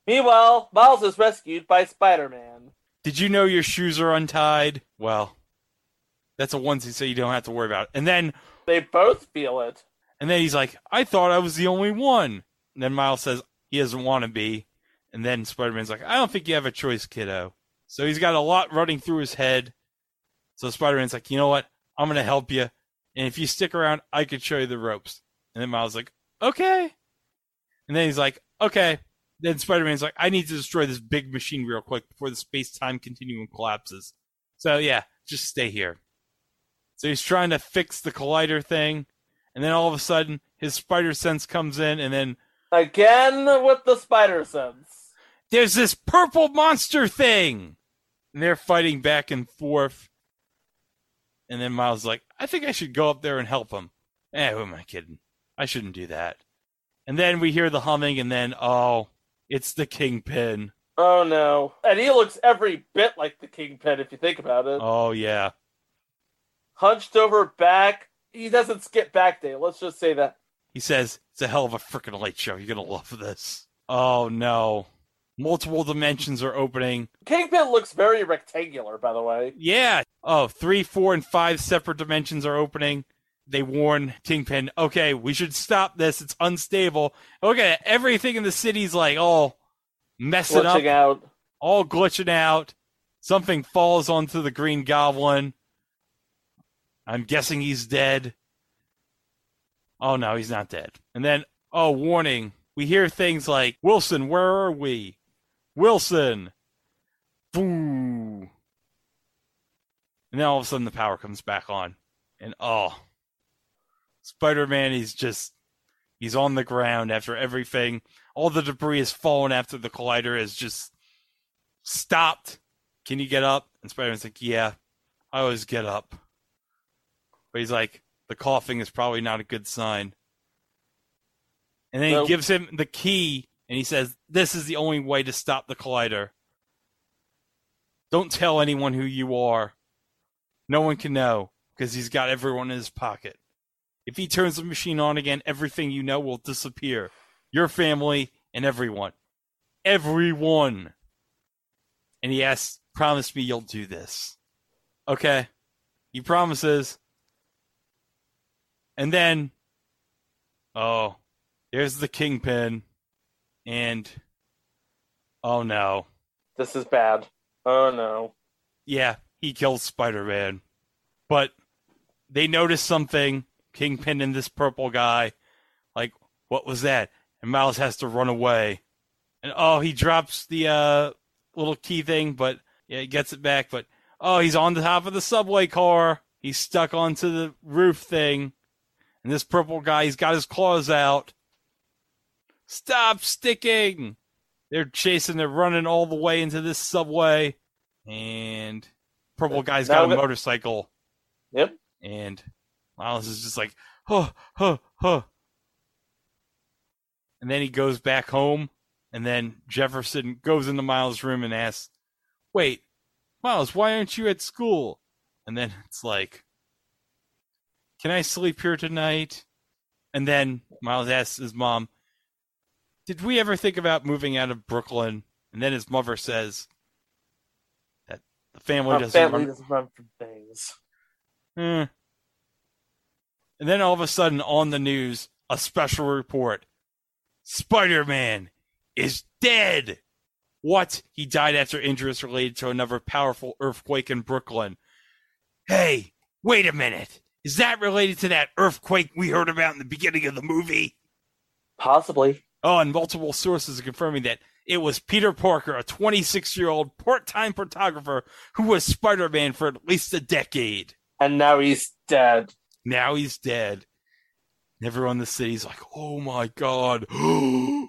Speaker 2: Meanwhile, Miles is rescued by Spider Man.
Speaker 3: Did you know your shoes are untied? Well, that's a onesie, so you don't have to worry about it. And then,
Speaker 2: They both feel it.
Speaker 3: and then he's like, I thought I was the only one. And then Miles says he doesn't want to be. And then Spider-Man's like, I don't think you have a choice, kiddo. So he's got a lot running through his head. So Spider-Man's like, you know what? I'm gonna help you, and if you stick around, I could show you the ropes. And then Miles is like, okay. And then he's like, okay. Then Spider-Man's like, I need to destroy this big machine real quick before the space-time continuum collapses. So yeah, just stay here. So he's trying to fix the collider thing, and then all of a sudden his spider sense comes in, and then
Speaker 2: Again with the spider sense.
Speaker 3: there's this purple monster thing, and they're fighting back and forth. And then Miles is like, I think I should go up there and help him. Eh, who am I kidding? I shouldn't do that. And then we hear the humming, and then oh, it's the kingpin.
Speaker 2: Oh no. And he looks every bit like the Kingpin if you think about it.
Speaker 3: Oh yeah,
Speaker 2: Hunched over back. He doesn't skip back day. Let's just say that.
Speaker 3: he says it's a hell of a freaking light show. You're gonna love this. Oh no, multiple dimensions are opening.
Speaker 2: Kingpin looks very rectangular, by the way.
Speaker 3: Yeah. Oh, three, four, and five separate dimensions are opening. They warn Kingpin, okay, we should stop this. It's unstable. Okay. Everything in the city's like all messing up,
Speaker 2: out.
Speaker 3: all glitching out. Something falls onto the Green Goblin. I'm guessing he's dead. Oh no, he's not dead. And then, oh, warning. We hear things like, Wilson, where are we? Wilson! Boo! And then all of a sudden the power comes back on. And oh, Spider Man, he's just, he's on the ground after everything. All the debris has fallen after the collider has just stopped. Can you get up? And Spider Man's like, yeah, I always get up. But he's like, the coughing is probably not a good sign. And then he gives him the key and he says, This is the only way to stop the collider. Don't tell anyone who you are. No one can know because he's got everyone in his pocket. If he turns the machine on again, everything you know will disappear. Your family and everyone. Everyone. And he asks, Promise me you'll do this. Okay. He promises. And then, oh, there's the kingpin. And, oh no.
Speaker 2: This is bad. Oh no.
Speaker 3: Yeah, he kills Spider Man. But they notice something, Kingpin and this purple guy. Like, what was that? And Miles has to run away. And oh, he drops the uh, little key thing, but yeah, he gets it back. But oh, he's on the top of the subway car. He's stuck onto the roof thing. And this purple guy, he's got his claws out. Stop sticking! They're chasing, they're running all the way into this subway. And purple guy's got a motorcycle.
Speaker 2: Yep.
Speaker 3: And Miles is just like, huh, huh, huh. And then he goes back home. And then Jefferson goes into Miles' room and asks, Wait, Miles, why aren't you at school? And then it's like, Can I sleep here tonight? And then Miles asks his mom, Did we ever think about moving out of Brooklyn? And then his mother says that the family doesn't
Speaker 2: family
Speaker 3: run-
Speaker 2: doesn't run from things.
Speaker 3: Hmm. And then all of a sudden on the news, a special report. Spider-Man is dead. What? He died after injuries related to another powerful earthquake in Brooklyn. Hey, wait a minute. Is that related to that earthquake we heard about in the beginning of the movie?
Speaker 2: Possibly.
Speaker 3: Oh, and multiple sources are confirming that it was Peter Parker, a 26 year old part time photographer who was Spider Man for at least a decade.
Speaker 2: And now he's dead.
Speaker 3: Now he's dead. And everyone in the city's like, oh my god.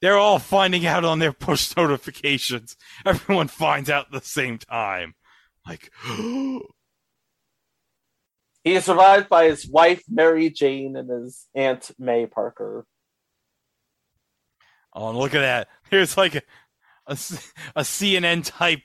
Speaker 3: They're all finding out on their push notifications. Everyone finds out at the same time. Like,
Speaker 2: He is survived by his wife, Mary Jane, and his aunt, May Parker.
Speaker 3: Oh, look at that. There's like a a CNN type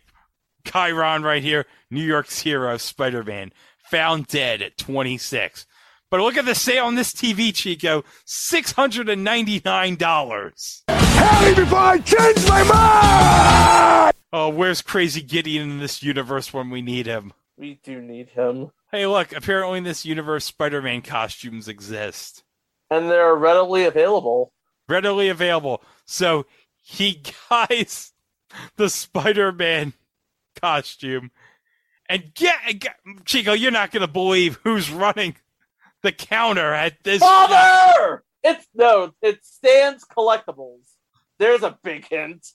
Speaker 3: chyron right here. New York's hero, Spider Man, found dead at 26. But look at the sale on this TV, Chico $699.
Speaker 6: Harry before I change my mind!
Speaker 3: Oh, where's Crazy Gideon in this universe when we need him?
Speaker 2: We do need him.
Speaker 3: Hey, look, apparently in this universe, Spider Man costumes exist.
Speaker 2: And they're readily available.
Speaker 3: Readily available. So he buys the Spider Man costume. And get, get Chico, you're not going to believe who's running the counter at this shop.
Speaker 2: Father! It's no, it's Stan's Collectibles. There's a big hint.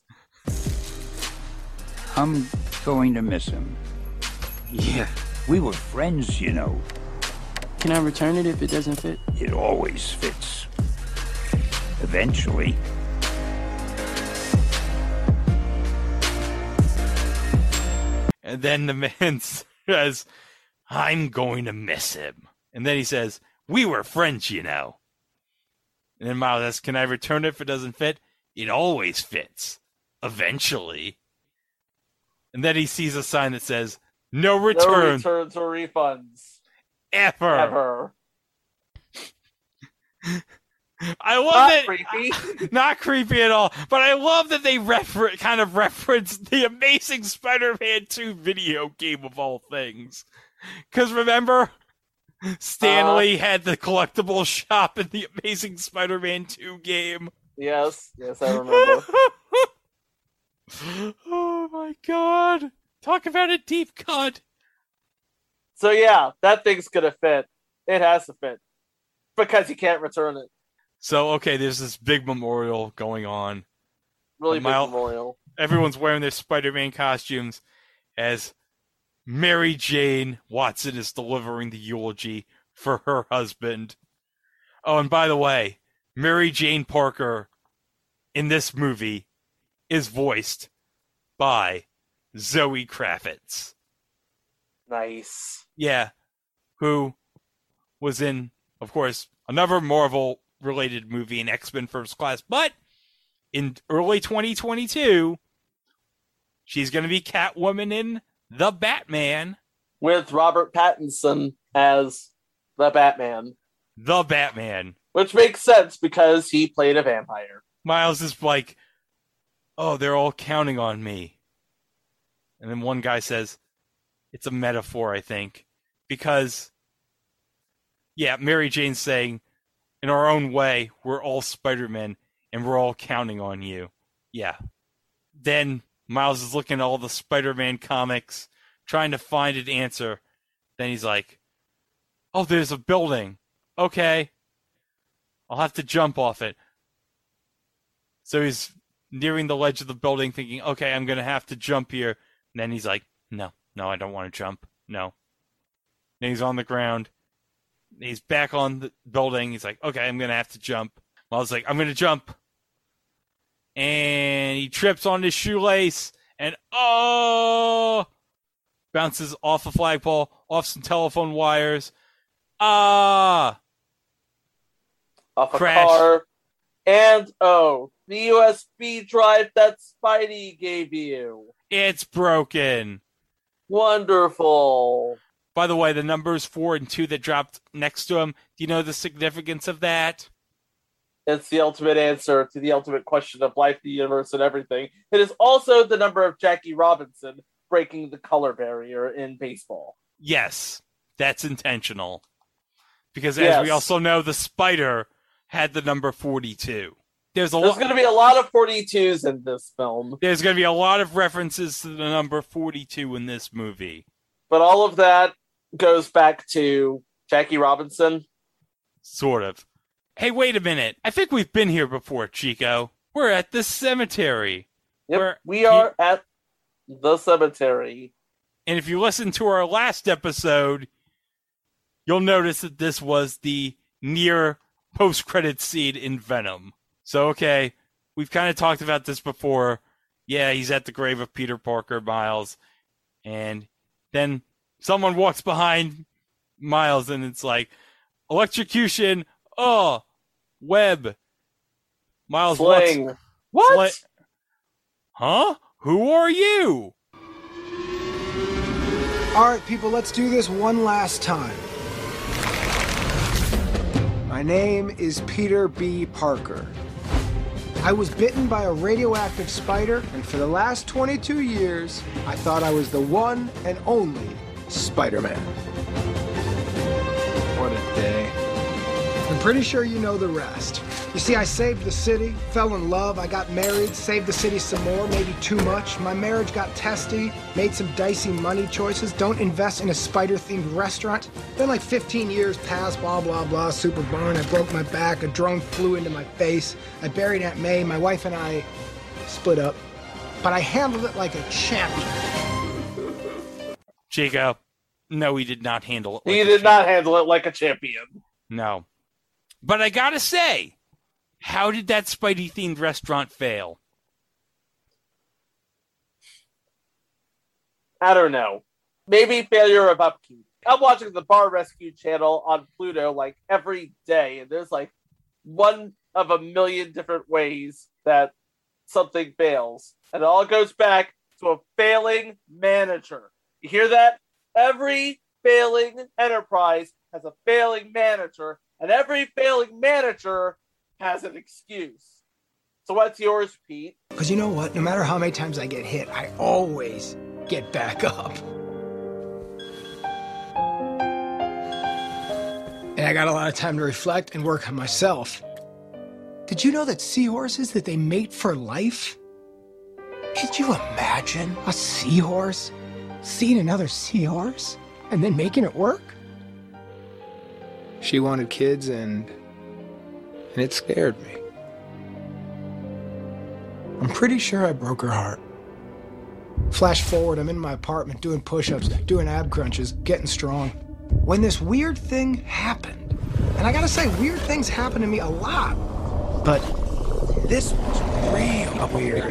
Speaker 7: I'm going to miss him.
Speaker 8: Yeah,
Speaker 7: We were friends, you know.
Speaker 8: Can I return it if it doesn't fit?
Speaker 7: It always fits. Eventually.
Speaker 3: And then the man says, I'm going to miss him. And then he says, We were friends, you know. And then Miles asks, Can I return it if it doesn't fit? It always fits. Eventually. And then he sees a sign that says, No return.
Speaker 2: No returns or refunds.
Speaker 3: ever.
Speaker 2: Ever.
Speaker 3: I love
Speaker 2: Not
Speaker 3: that.
Speaker 2: creepy.
Speaker 3: Not creepy at all. But I love that they refer- kind of reference the Amazing Spider-Man 2 video game of all things. Because remember, Stan Lee
Speaker 2: Uh.
Speaker 3: had the collectible shop in the Amazing Spider-Man 2 game.
Speaker 2: Yes, yes, I remember.
Speaker 3: oh my god! Talk about a deep cut.
Speaker 2: so yeah, that thing's gonna fit. It has to fit. Because you can't return it.
Speaker 3: So okay, there's this big memorial going on.
Speaker 2: Really big memorial.
Speaker 3: everyone's wearing their Spider-Man costumes as Mary Jane Watson is delivering the eulogy for her husband. Oh, and by the way, Mary Jane Parker in this movie is voiced by Zoe Kravitz.
Speaker 2: Nice.
Speaker 3: Yeah, who was in, of course, another Marvel related movie in X Men First Class, but in early 2022, she's going to be Catwoman in The Batman.
Speaker 2: With Robert Pattinson as the Batman.
Speaker 3: The Batman.
Speaker 2: Which makes sense because he played a vampire.
Speaker 3: Miles is like, oh, they're all counting on me. And then one guy says, it's a metaphor, I think. Because, yeah, Mary Jane's saying, in our own way, we're all Spider Men and we're all counting on you. Yeah. Then Miles is looking at all the Spider Man comics, trying to find an answer. Then he's like, oh, there's a building. Okay. I'll have to jump off it. So he's nearing the ledge of the building, thinking, okay, I'm going to have to jump here. And then he's like, no, no, I don't want to jump. No. Then he's on the ground. He's back on the building. He's like, okay, I'm going to have to jump. Miles like, I'm going to jump. And he trips on his shoelace and, oh, bounces off a flagpole, off some telephone wires. Ah,
Speaker 2: Off a
Speaker 3: Crash.
Speaker 2: car. And oh, the USB drive that Spidey gave you.
Speaker 3: it's broken.
Speaker 2: Wonderful.
Speaker 3: By the way, the numbers four and two that dropped next to him, do you know the significance of that?
Speaker 2: It's the ultimate answer to the ultimate question of life, the universe, and everything. It is also the number of Jackie Robinson breaking the color barrier in baseball.
Speaker 3: Yes, that's intentional. Because as
Speaker 2: Yes.
Speaker 3: we also know, the spider had the number 42. There's a
Speaker 2: There's
Speaker 3: lot.
Speaker 2: going to be a lot of 42s in this film,
Speaker 3: There's going to be a lot of references to the number 42 in this movie.
Speaker 2: but all of that goes back to Jackie Robinson.
Speaker 3: Sort of. Hey, wait a minute. I think we've been here before, Chico. We're at the cemetery.
Speaker 2: Yep,
Speaker 3: Where
Speaker 2: we are at the cemetery.
Speaker 3: And if you listen to our last episode, you'll notice that this was the near post credit scene in Venom. So, okay, we've kind of talked about this before. Yeah, he's at the grave of Peter Parker, Miles. And then someone walks behind Miles and it's like, electrocution. Oh, web. Miles, what's-
Speaker 2: Sling. What?
Speaker 3: Sli- Huh? Who are you?
Speaker 9: All right, people, let's do this one last time. My name is Peter B. Parker. I was bitten by a radioactive spider, and for the last 22 years, I thought I was the one and only Spider Man. What a day. I'm pretty sure you know the rest. You see, I saved the city, fell in love, I got married, saved the city some more, maybe too much. My marriage got testy, made some dicey money choices, don't invest in a spider themed restaurant. Then, like 15 years passed, blah, blah, blah, super barn. I broke my back, a drone flew into my face. I buried Aunt May, my wife and I split up. But I handled it like a champion.
Speaker 3: Chico, No, he did not handle it. Like
Speaker 2: he did not handle it like a champion.
Speaker 3: No. But I gotta say, how did that Spidey themed restaurant fail?
Speaker 2: I don't know. Maybe failure of upkeep. I'm watching the Bar Rescue channel on Pluto like every day, and there's like one of a million different ways that something fails. And it all goes back to a failing manager. You hear that? Every failing enterprise has a failing manager, and every failing manager has an excuse. So what's yours, Pete?
Speaker 9: Because you know what? No matter how many times I get hit, I always get back up. And I got a lot of time to reflect and work on myself. Did you know that seahorses that they mate for life? Could you imagine a seahorse seeing another seahorse and then making it work? She wanted kids and and it scared me. I'm pretty sure I broke her heart. Flash forward, I'm in my apartment doing push ups, doing ab crunches, getting strong. When this weird thing happened, and I gotta say, weird things happen to me a lot, but this was real weird.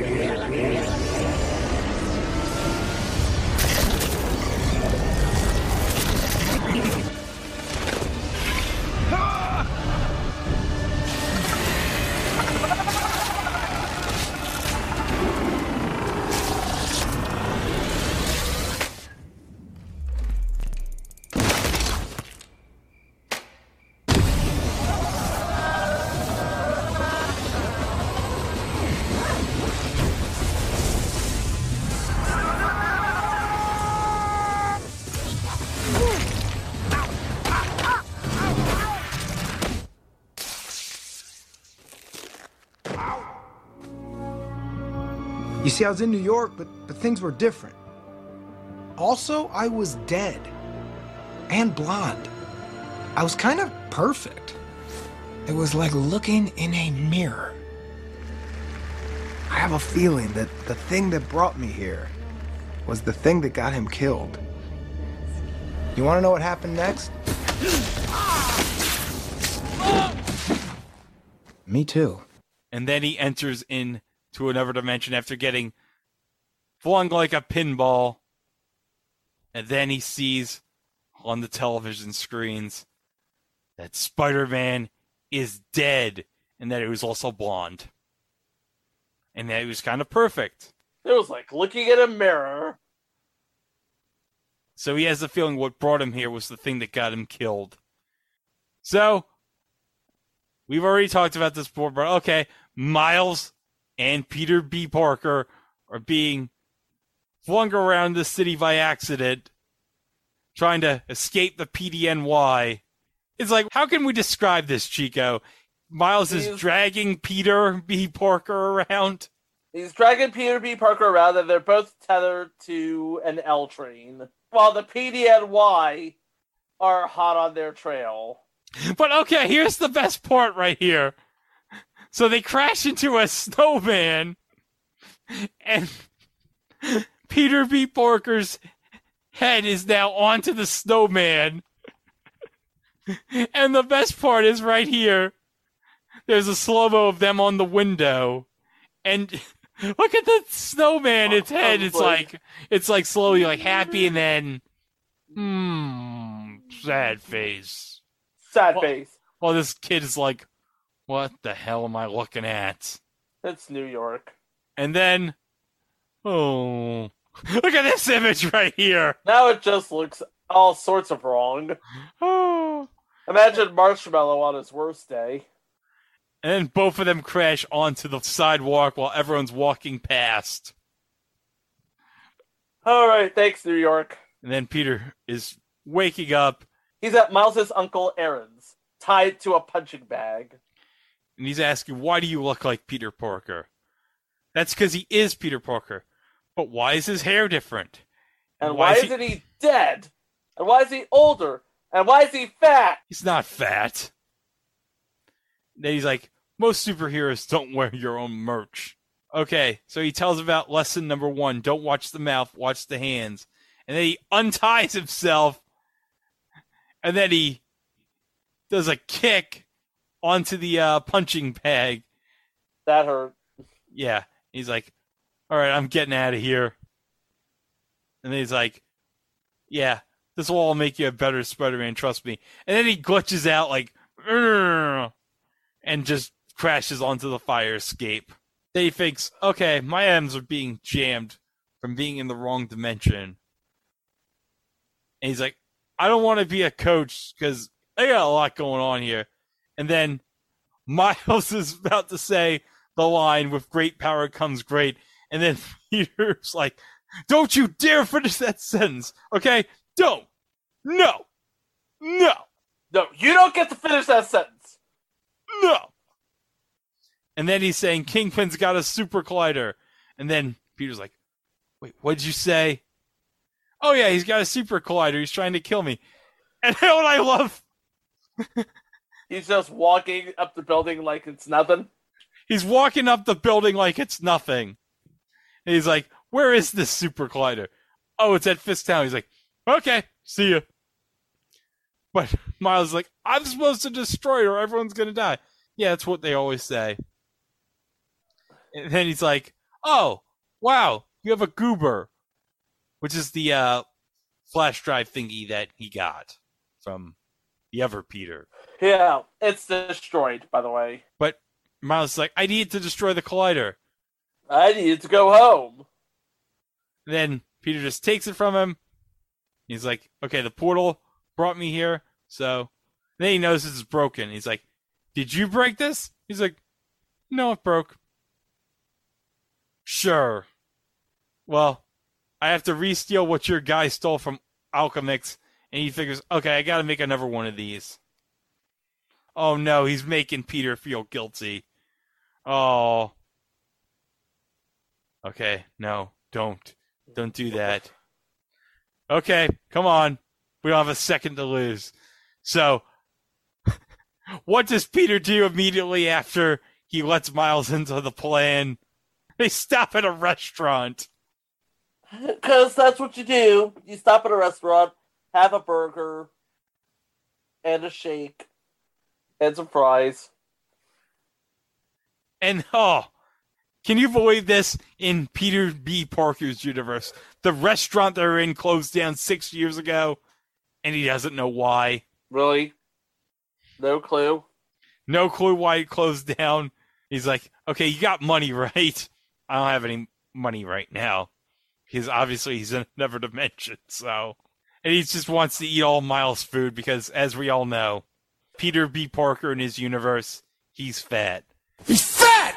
Speaker 9: See, I was in New York, but, but things were different. Also, I was dead and blonde. I was kind of perfect. It was like looking in a mirror. I have a feeling that the thing that brought me here was the thing that got him killed. You want to know what happened next? Me too.
Speaker 3: And then he enters into another dimension after getting flung like a pinball. And then he sees on the television screens that Spider Man is dead and that he was also blonde. And that he was kind of perfect.
Speaker 2: It was like looking at a mirror.
Speaker 3: So he has the feeling what brought him here was the thing that got him killed. So we've already talked about this before, but okay, Miles and Peter B. Parker are being flung around the city by accident, trying to escape the PDNY. It's like, how can we describe this, Chico? Miles is dragging Peter B. Parker around.
Speaker 2: He's dragging Peter B. Parker around, and they're both tethered to an L train, while the PDNY are hot on their trail.
Speaker 3: But okay, here's the best part right here. So they crash into a snowman, and Peter B. Parker's head is now onto the snowman. And the best part is right here. There's a slow mo of them on the window, and look at the snowman. Its head. It's like it's like slowly like happy, and then hmm, sad face.
Speaker 2: Sad
Speaker 3: Well-
Speaker 2: face.
Speaker 3: Well, this kid is like, what the hell am I looking at?
Speaker 2: It's New York.
Speaker 3: And then, oh, look at this image right here.
Speaker 2: Now it just looks all sorts of wrong.
Speaker 3: Oh.
Speaker 2: Imagine Marshmallow on his worst day.
Speaker 3: And both of them crash onto the sidewalk while everyone's walking past.
Speaker 2: All right, thanks, New York.
Speaker 3: And then Peter is waking up
Speaker 2: He's at Miles's uncle Aaron's, tied to a punching bag.
Speaker 3: And he's asking, Why do you look like Peter Parker? That's because he is Peter Parker. But why is his hair different?
Speaker 2: And
Speaker 3: Why
Speaker 2: why,
Speaker 3: is
Speaker 2: isn't he dead? And why is he older? And why is he fat?
Speaker 3: He's not fat. Then he's like, most superheroes don't wear your own merch. Okay, so he tells about lesson number one don't watch the mouth, watch the hands. And then he unties himself and then he does a kick onto the uh, punching bag.
Speaker 2: That hurt.
Speaker 3: Yeah, he's like, "All right, I'm getting out of here." And then he's like, "Yeah, this will all make you a better Spider-Man, trust me." And then he glitches out like, and just crashes onto the fire escape. Then he thinks, "Okay, my atoms are being jammed from being in the wrong dimension." And he's like, "I don't want to be a coach because I got a lot going on here." And then Miles is about to say the line, "With great power comes great," and then Peter's like, "Don't you dare finish that sentence, okay? Don't, no, no,
Speaker 2: No, you don't get to finish that sentence.
Speaker 3: no." And then he's saying Kingpin's got a super collider, and then Peter's like, "Wait, what'd you say?" Oh yeah, he's got a super collider. He's trying to kill me. And you know what I love?
Speaker 2: He's just walking up the building like it's nothing.
Speaker 3: He's walking up the building like it's nothing. And he's like, Where is this super collider? Oh, it's at Fisk Town. He's like, Okay, see ya. But Miles is like, I'm supposed to destroy it or everyone's gonna die. Yeah, that's what they always say. And then he's like, Oh, wow, you have a goober. Which is the uh, flash drive thingy that he got from other Peter.
Speaker 2: Yeah, it's destroyed, by the way.
Speaker 3: But Miles is like, I need to destroy the collider.
Speaker 2: I need to go home.
Speaker 3: then Peter just takes it from him. He's like, okay, the portal brought me here. So then he notices it's broken. He's like, did you break this? He's like, no, it broke. Sure. Well, I have to re-steal what your guy stole from Alchemax. And he figures, okay, I got to make another one of these. Oh no, he's making Peter feel guilty. Oh. Okay, no, don't. Don't do that. Okay, come on. We don't have a second to lose. So, what does Peter do immediately after he lets Miles into the plan? They stop at a restaurant.
Speaker 2: Because that's what you do. You stop at a restaurant, have a burger, and a shake, and some fries.
Speaker 3: And oh, can you believe this? In Peter B. Parker's universe, the restaurant they're in closed down six years ago, and he doesn't know why.
Speaker 2: Really? No clue.
Speaker 3: No clue why it closed down. He's like, okay, you got money, right? I don't have any money right now. Because obviously he's in another dimension, so. And he just wants to eat all Miles' food because, as we all know, Peter B. Parker in his universe, he's fat.
Speaker 6: He's fat!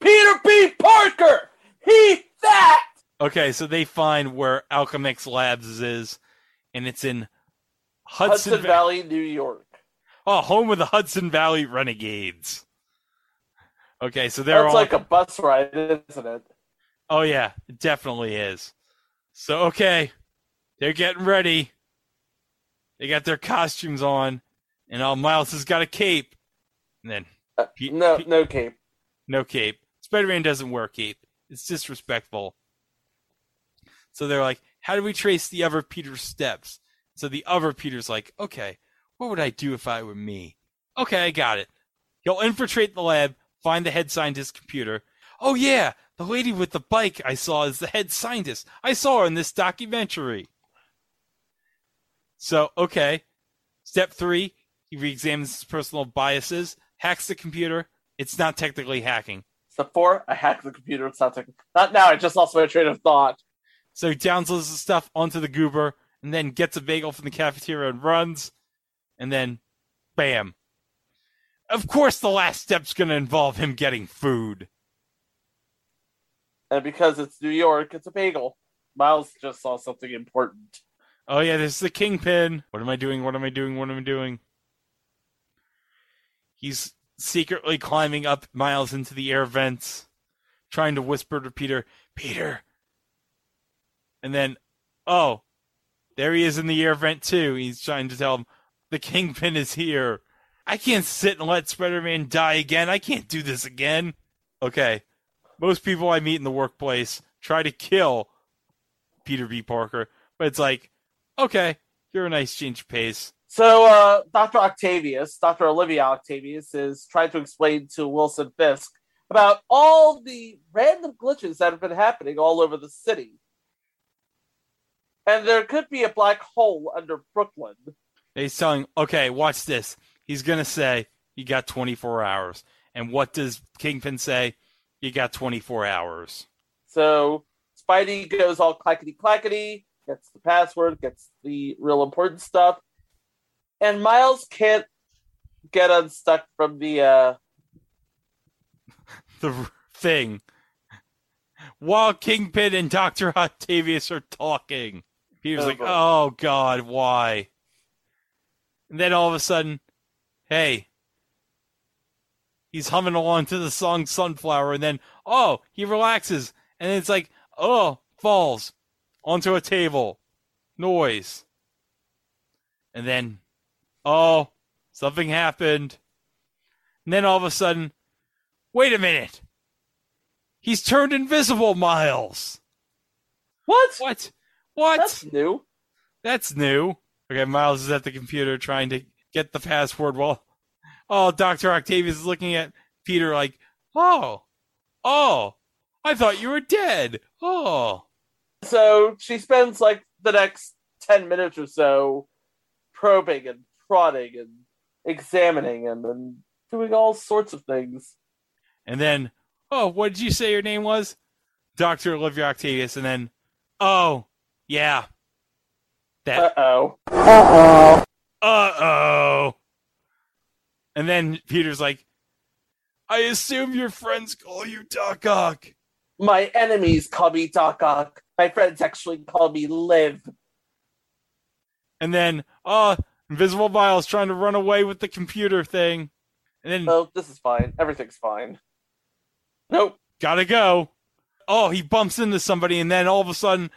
Speaker 2: Peter B. Parker! He fat!
Speaker 3: Okay, so they find where Alchemax Labs is, and it's in Hudson,
Speaker 2: Hudson
Speaker 3: Va-
Speaker 2: Valley, New York.
Speaker 3: Oh, home of the Hudson Valley Renegades. Okay, so they're
Speaker 2: That's
Speaker 3: all
Speaker 2: like a bus ride, isn't it?
Speaker 3: Oh yeah, it definitely is. So okay, they're getting ready. They got their costumes on, and all Miles has got a cape. And then
Speaker 2: Uh, no, no cape.
Speaker 3: no cape. Spider-Man doesn't wear cape. It's disrespectful. So they're like, "How do we trace the other Peter's steps?" So the other Peter's like, "Okay, what would I do if I were me?" Okay, I got it. He'll infiltrate the lab, find the head scientist's computer. Oh yeah, the lady with the bike I saw is the head scientist. I saw her in this documentary. So, okay. Step three, he re-examines his personal biases, hacks the computer. It's not technically hacking.
Speaker 2: Step four, I hacked the computer. It's not, tech- not now. I just lost my train of thought.
Speaker 3: So he downloads the stuff onto the goober and then gets a bagel from the cafeteria and runs. And then, bam. Of course, the last step's going to involve him getting food.
Speaker 2: And because it's New York, it's a bagel. Miles just saw something important.
Speaker 3: Oh, yeah, this is the kingpin. What am I doing? What am I doing? What am I doing? He's secretly climbing up Miles into the air vents, trying to whisper to Peter, Peter. And then, oh, there he is in the air vent too. He's trying to tell him, the kingpin is here. I can't sit and let Spider Man die again. I can't do this again. Okay. Most people I meet in the workplace try to kill Peter B. Parker, but it's like, okay, you're a nice change of pace.
Speaker 2: So, uh, Dr. Octavius, Dr. Olivia Octavius, is trying to explain to Wilson Fisk about all the random glitches that have been happening all over the city. And there could be a black hole under Brooklyn.
Speaker 3: He's telling, okay, watch this. He's going to say, you got 24 hours. And what does Kingpin say? You got 24 hours.
Speaker 2: So Spidey goes all clackety clackety, gets the password, gets the real important stuff. And Miles can't get unstuck from the uh
Speaker 3: the thing. While Kingpin and Dr. Octavius are talking. Peter's like, oh god, why? And then all of a sudden, hey, he's humming along to the song Sunflower, and then, oh, he relaxes, and it's like, oh, falls onto a table. Noise. And then, oh, something happened. And then all of a sudden, wait a minute. He's turned invisible, Miles.
Speaker 2: What?
Speaker 3: What? What?
Speaker 2: That's new.
Speaker 3: That's new. Okay, Miles is at the computer trying to get the password while oh Dr. Octavius is looking at Peter like, Oh, oh, I thought you were dead. Oh.
Speaker 2: So she spends like the next ten minutes or so probing and prodding and examining him and doing all sorts of things.
Speaker 3: And then, oh, what did you say your name was? Dr. Olivia Octavius, and then, oh, yeah.
Speaker 2: That Uh oh.
Speaker 3: Uh oh. Uh oh. And then Peter's like, I assume your friends call you Doc Ock.
Speaker 2: My enemies call me Doc Ock. My friends actually call me Liv.
Speaker 3: And then, oh, Invisible Miles trying to run away with the computer thing. And then,
Speaker 2: oh, this is fine. Everything's fine. Nope.
Speaker 3: Gotta go. Oh, he bumps into somebody, and then all of a sudden,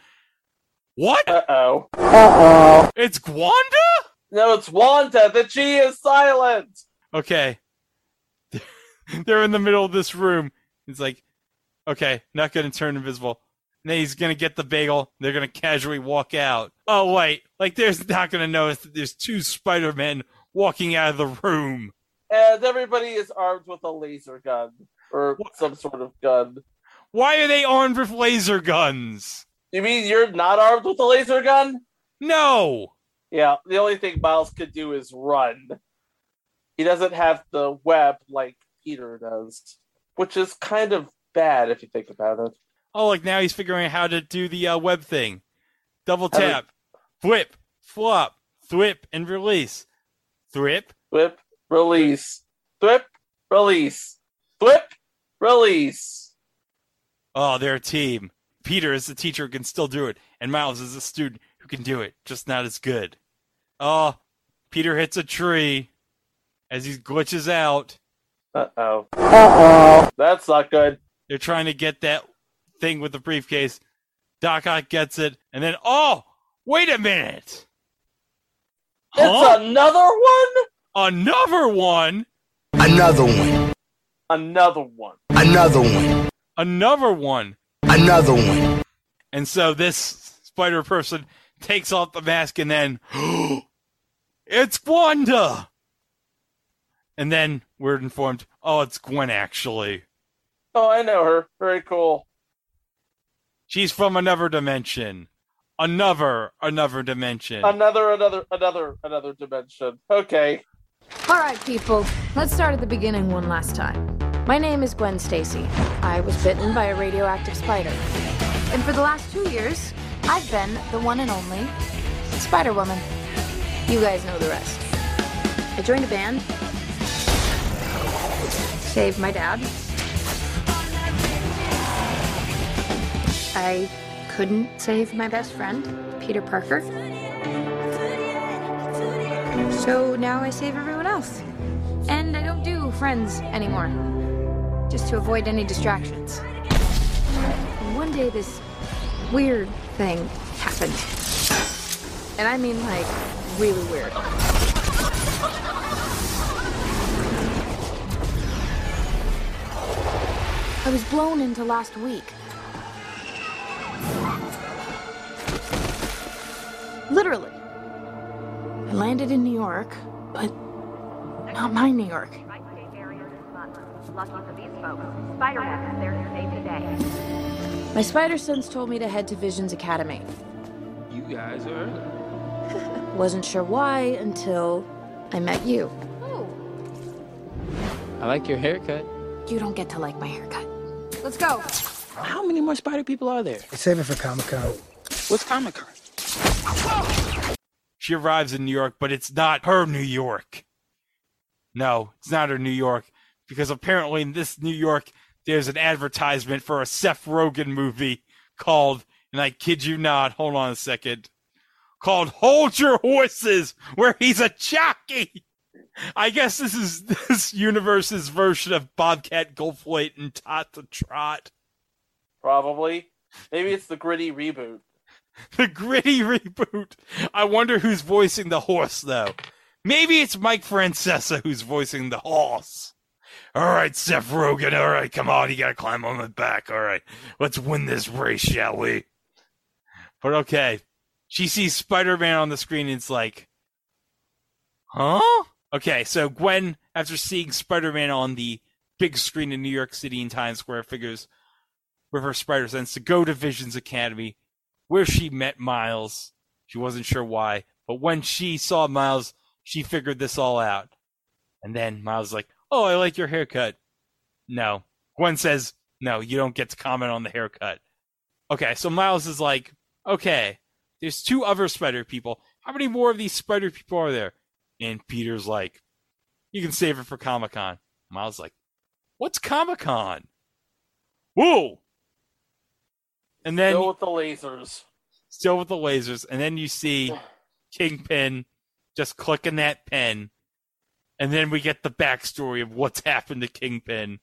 Speaker 3: what?
Speaker 2: Uh oh.
Speaker 3: Uh oh. It's Gwanda?
Speaker 2: No, it's Wanda. The G is silent.
Speaker 3: Okay. They're in the middle of this room. It's like, okay, not going to turn invisible. And then he's going to get the bagel. They're going to casually walk out. Oh, wait. Like, there's not going to notice that there's two Spider Men walking out of the room.
Speaker 2: And everybody is armed with a laser gun or what? some sort of gun.
Speaker 3: Why are they armed with laser guns?
Speaker 2: You mean you're not armed with a laser gun?
Speaker 3: No.
Speaker 2: Yeah, the only thing Miles could do is run. He doesn't have the web like Peter does, which is kind of bad if you think about it.
Speaker 3: Oh, like now he's figuring out how to do the uh, web thing. Double tap, flip, flop, thwip, and release. Thwip,
Speaker 2: thwip, release, thwip, release, thwip, release.
Speaker 3: Oh, they're a team. Peter is the teacher who can still do it, and Miles is a student who can do it, just not as good. Oh, Peter hits a tree as he glitches out.
Speaker 2: Uh oh. Uh oh. That's not good.
Speaker 3: They're trying to get that thing with the briefcase. Doc Ock gets it, and then, oh, wait a minute.
Speaker 2: Huh? It's another one?
Speaker 3: Another one?
Speaker 6: Another one.
Speaker 2: Another one.
Speaker 6: Another one.
Speaker 3: Another one.
Speaker 6: Another one.
Speaker 3: And so this spider person takes off the mask and then, it's Wanda! And then we're informed, oh, it's Gwen actually.
Speaker 2: Oh, I know her. Very cool.
Speaker 3: She's from another dimension. Another, another dimension.
Speaker 2: Another, another, another, another dimension. Okay.
Speaker 10: All right, people. Let's start at the beginning one last time. My name is Gwen Stacy. I was bitten by a radioactive spider. And for the last two years, I've been the one and only Spider Woman. You guys know the rest. I joined a band, saved my dad. I couldn't save my best friend, Peter Parker. So now I save everyone else. And I don't do friends anymore, just to avoid any distractions. And one day, this weird thing happened. And I mean, like, really weird. I was blown into last week. Literally. I landed in New York, but not my New York.
Speaker 11: Lucky for these folks, Spider-Man is there to save the day.
Speaker 10: My spider sense told me to head to Visions Academy.
Speaker 8: You guys are early.
Speaker 10: Wasn't sure why until I met you.
Speaker 8: I like your haircut.
Speaker 10: You don't get to like my haircut. Let's go.
Speaker 8: How many more spider people are there?
Speaker 9: Save it for Comic Con.
Speaker 8: What's Comic Con?
Speaker 3: She arrives in New York, but it's not her New York. No, it's not her New York because apparently in this New York there's an advertisement for a Seth Rogen movie called, and I kid you not, hold on a second, called Hold Your Horses, where he's a jockey. I guess this is this universe's version of Bobcat Goldthwait and Hot to Trot.
Speaker 2: Probably. Maybe it's the gritty reboot.
Speaker 3: The gritty reboot. I wonder who's voicing the horse, though. Maybe it's Mike Francesa who's voicing the horse. All right, Seth Rogen. All right, come on. You got to climb on my back. All right, let's win this race, shall we? But okay. She sees Spider Man on the screen and it's like, huh? Okay, so Gwen, after seeing Spider Man on the big screen in New York City in Times Square, figures with her spider sense to go to Visions Academy, where she met Miles. She wasn't sure why, but when she saw Miles, she figured this all out. And then Miles like, Oh, I like your haircut. No. Gwen says, No, you don't get to comment on the haircut. Okay, so Miles is like, Okay, there's two other spider people. How many more of these spider people are there? And Peter's like, You can save it for Comic Con. Miles is like, What's Comic Con? Whoa! And then
Speaker 2: Still with the lasers.
Speaker 3: still with the lasers, and then you see Kingpin just clicking that pen, and then we get the backstory of what's happened to Kingpin.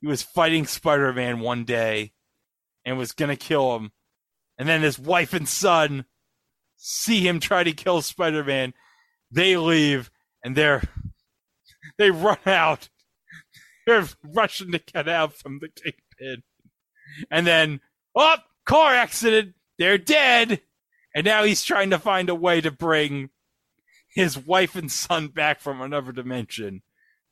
Speaker 3: He was fighting Spider Man one day and was gonna kill him, and then his wife and son see him try to kill Spider Man. They leave, and they're they run out. They're rushing to get out from the Kingpin, and then oh, car accident. They're dead. And now he's trying to find a way to bring his wife and son back from another dimension.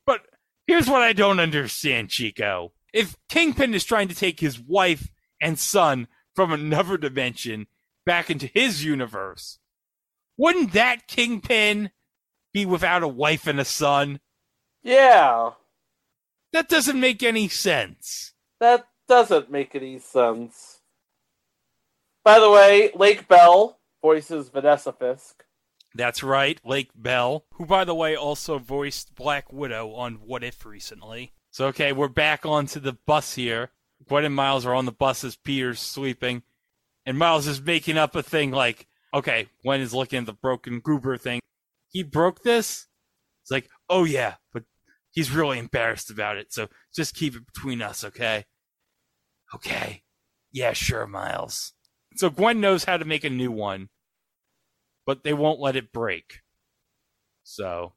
Speaker 3: But here's what I don't understand, Chico. If Kingpin is trying to take his wife and son from another dimension back into his universe, wouldn't that Kingpin be without a wife and a son?
Speaker 2: Yeah,
Speaker 3: That doesn't make any sense.
Speaker 2: that doesn't make any sense. By the way, Lake Bell voices Vanessa Fisk.
Speaker 3: That's right, Lake Bell, who, by the way, also voiced Black Widow on What If recently. So, okay, we're back onto the bus here. Gwen and Miles are on the bus as Peter's sleeping, and Miles is making up a thing like, okay, Gwen is looking at the broken goober thing. He broke this? It's like, oh yeah, but he's really embarrassed about it, so just keep it between us, okay? Okay. Yeah, sure, Miles. So Gwen knows how to make a new one but they won't let it break. So,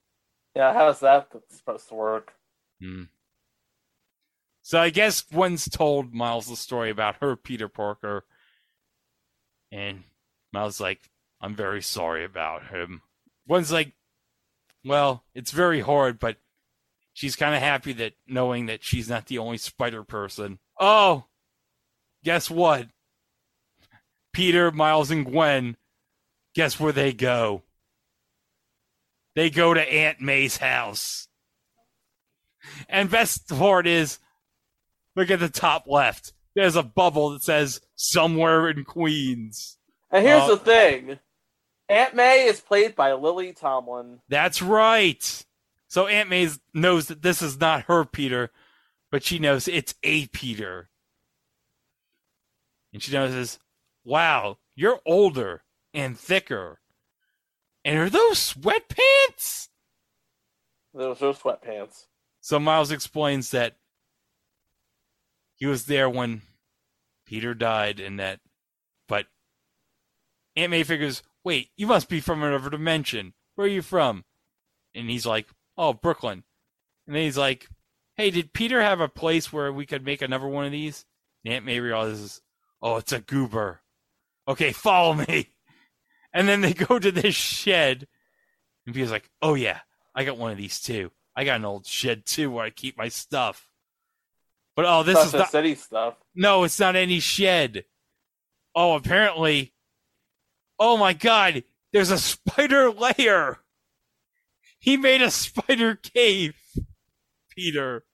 Speaker 2: Yeah, how's that supposed to work?
Speaker 3: hmm. so I guess Gwen's told Miles the story about her Peter Parker, and Miles like, "I'm very sorry about him." Gwen's like, "Well, it's very hard, but she's kind of happy that knowing that she's not the only Spider person." Oh, guess what? Peter, Miles, and Gwen guess where they go? They go to Aunt May's house. And best part is, look at the top left. There's a bubble that says somewhere in Queens.
Speaker 2: And here's
Speaker 3: Uh,
Speaker 2: the thing Aunt May is played by Lily Tomlin.
Speaker 3: That's right. So Aunt May knows that this is not her Peter, but she knows it's a Peter. And she notices, wow, you're older and thicker. And are those sweatpants?
Speaker 2: Those are sweatpants.
Speaker 3: So Miles explains that he was there when Peter died and that but Aunt May figures, wait, you must be from another dimension. Where are you from? And he's like, Oh, Brooklyn. And then he's like, Hey, did Peter have a place where we could make another one of these? And Aunt May realizes, Oh, it's a goober. Okay, follow me. And then they go to this shed, and Peter's like, "Oh yeah, I got one of these too. I got an old shed too where I keep my stuff." But oh, this is
Speaker 2: the
Speaker 3: not.
Speaker 2: city stuff.
Speaker 3: No, it's not any shed. Oh, apparently. Oh my god, there's a spider lair. He made a spider cave, Peter.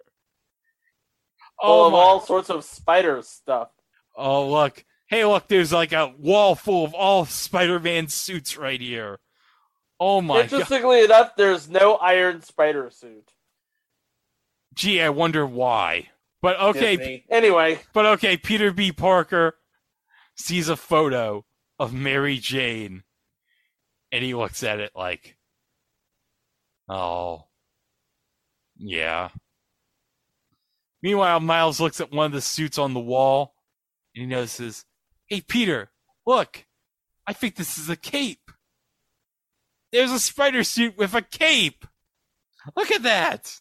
Speaker 2: Full
Speaker 3: Oh,
Speaker 2: of
Speaker 3: my-
Speaker 2: all sorts of spider stuff.
Speaker 3: Oh, look. Hey, look, there's like a wall full of all Spider Man suits right here. Oh my god.
Speaker 2: Interestingly enough, there's no iron spider suit.
Speaker 3: Gee, I wonder why. But okay,
Speaker 2: Disney. Anyway,
Speaker 3: but okay, Peter B. Parker sees a photo of Mary Jane and he looks at it like, oh, yeah. Meanwhile, Miles looks at one of the suits on the wall and he notices, hey, Peter, look, I think this is a cape. There's a spider suit with a cape. Look at that.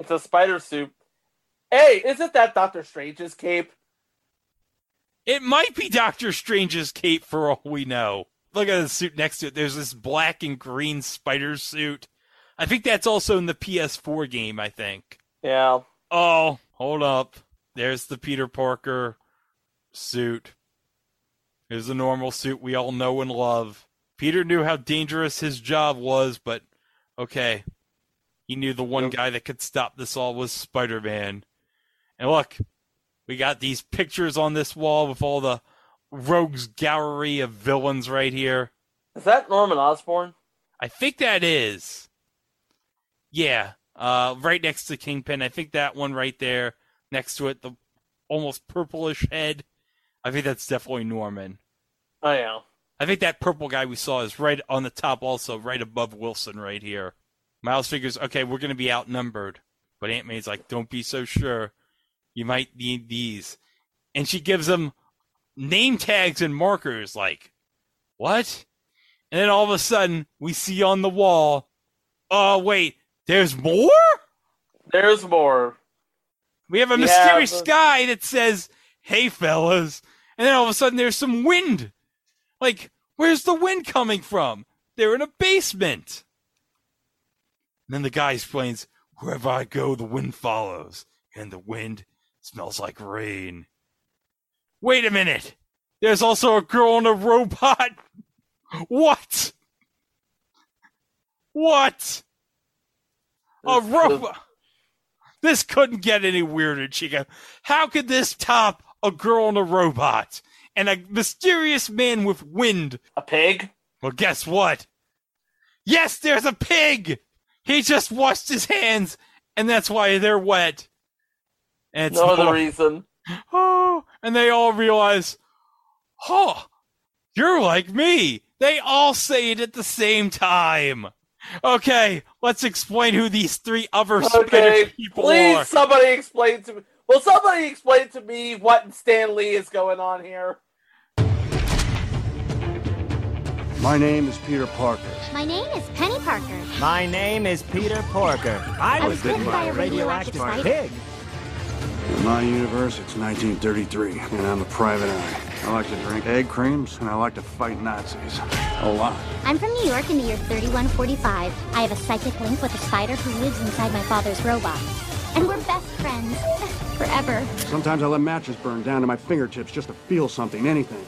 Speaker 2: it's a spider suit. Hey, isn't that Doctor Strange's cape?
Speaker 3: It might be Doctor Strange's cape for all we know. Look at the suit next to it. There's this black and green spider suit. I think that's also in the PS4 game, I think.
Speaker 2: Yeah.
Speaker 3: Oh, hold up. There's the Peter Parker suit. is the normal suit we all know and love. Peter knew how dangerous his job was, but okay. He knew the one
Speaker 2: Yep.
Speaker 3: guy that could stop this all was Spider Man. And look, we got these pictures on this wall with all the rogues gallery of villains right here.
Speaker 2: Is that Norman Osborn?
Speaker 3: I think that is. Yeah, uh, right next to Kingpin. I think that one right there, next to it, the almost purplish head. I think that's definitely Norman.
Speaker 2: Oh yeah.
Speaker 3: I think that purple guy we saw is right on the top, also right above Wilson, right here. Miles figures, okay, we're going to be outnumbered. But Aunt May's like, don't be so sure. You might need these. And she gives him name tags and markers, like, what? And then all of a sudden, we see on the wall, oh, wait, there's more?
Speaker 2: There's more.
Speaker 3: We have a
Speaker 2: Yeah,
Speaker 3: mysterious
Speaker 2: but-
Speaker 3: sky that says, hey, fellas. And then all of a sudden, there's some wind. Like, where's the wind coming from? They're in a basement. And then the guy explains, wherever I go, the wind follows. And the wind smells like rain. Wait a minute. There's also a girl and a robot. What? What? A robot. This couldn't get any weirder, Chica. How could this top a girl and a robot and a mysterious man with wind?
Speaker 2: A pig?
Speaker 3: Well, guess what? Yes, there's a pig. He just washed his hands, and that's why they're wet. And
Speaker 2: no other
Speaker 3: more-
Speaker 2: reason.
Speaker 3: oh, and they all realize, oh, you're like me. They all say it at the same time. Okay, let's explain who these three other
Speaker 2: Okay,
Speaker 3: people
Speaker 2: please
Speaker 3: are.
Speaker 2: somebody explain to me. Will somebody explain to me what in Stan Lee is going on here?
Speaker 4: My name is Peter Parker.
Speaker 12: My name is Penny Parker.
Speaker 13: My name is Peter Parker. I,
Speaker 12: I
Speaker 13: was
Speaker 12: was
Speaker 13: bitten
Speaker 12: bitten
Speaker 13: by
Speaker 12: by
Speaker 13: a
Speaker 12: a
Speaker 13: radioactive
Speaker 12: radioactive
Speaker 13: pig.
Speaker 14: In my universe, it's 1933, and I'm a private eye. I like to drink egg creams, and I like to fight Nazis. A lot.
Speaker 12: I'm from New York in the year 3145. I have a psychic link with a spider who lives inside my father's robot. And we're best friends. Forever.
Speaker 14: Sometimes I let matches burn down to my fingertips just to feel something, anything.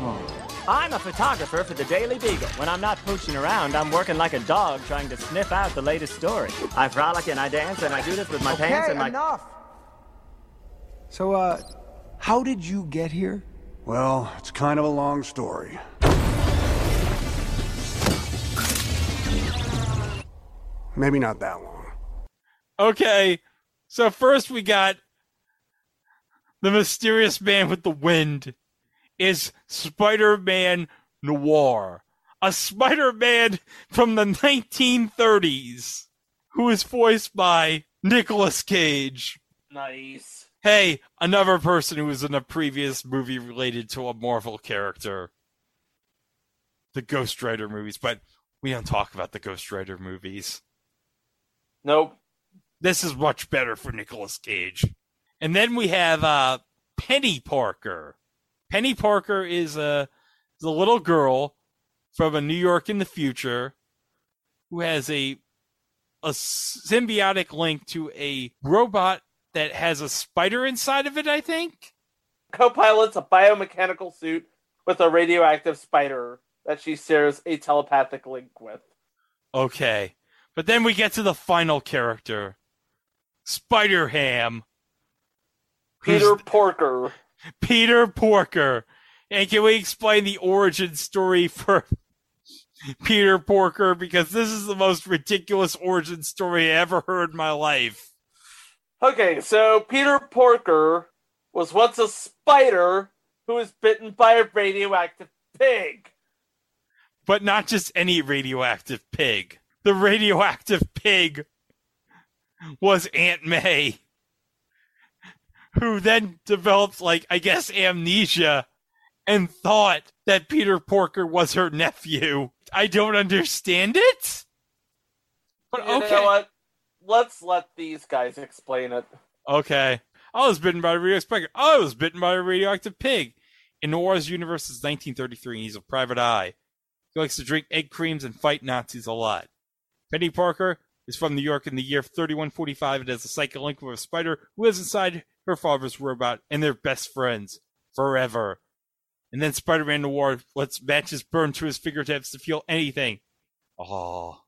Speaker 14: Oh.
Speaker 13: I'm a photographer for the Daily Beagle. When I'm not pooching around, I'm working like a dog trying to sniff out the latest story. I frolic and I dance, and I do this with my
Speaker 9: okay,
Speaker 13: pants and my.
Speaker 9: enough. So, uh, how did you get here?
Speaker 14: Well, it's kind of a long story. Maybe not that long.
Speaker 3: Okay, so first we got the mysterious man with the wind is Spider-Man Noir, a Spider-Man from the 1930s who is voiced by Nicolas Cage.
Speaker 2: Nice.
Speaker 3: Hey, another person who was in a previous movie related to a Marvel character. The Ghost Rider movies, but we don't talk about the Ghost Rider movies.
Speaker 2: Nope.
Speaker 3: This is much better for Nicolas Cage. And then we have uh, Penny Parker. Penny Parker is a, is a little girl from a New York in the future who has a a symbiotic link to a robot that has a spider inside of it, I think.
Speaker 2: Co-pilot's a biomechanical suit with a radioactive spider that she shares a telepathic link with.
Speaker 3: Okay. But then we get to the final character. Spider Ham.
Speaker 2: Peter Porker.
Speaker 3: Peter Porker. And can we explain the origin story for Peter Porker? Because this is the most ridiculous origin story I ever heard in my life.
Speaker 2: Okay, so Peter Porker was once a spider who was bitten by a radioactive pig.
Speaker 3: But not just any radioactive pig. The radioactive pig was Aunt May, who then developed, like, I guess, amnesia and thought that Peter Porker was her nephew. I don't understand it. But
Speaker 2: You
Speaker 3: okay.
Speaker 2: know what? Let's let these guys explain it.
Speaker 3: Okay. I was bitten by a radioactive pig. I was bitten by a radioactive pig. In Noir's universe is 1933, and he's a private eye. He likes to drink egg creams and fight Nazis a lot. Penny Parker is from New York in the year 3145 and has a psychic link with a spider who lives inside her father's robot, and they're best friends forever. And then Spider-Man Noir lets matches burn to his fingertips to feel anything. Oh.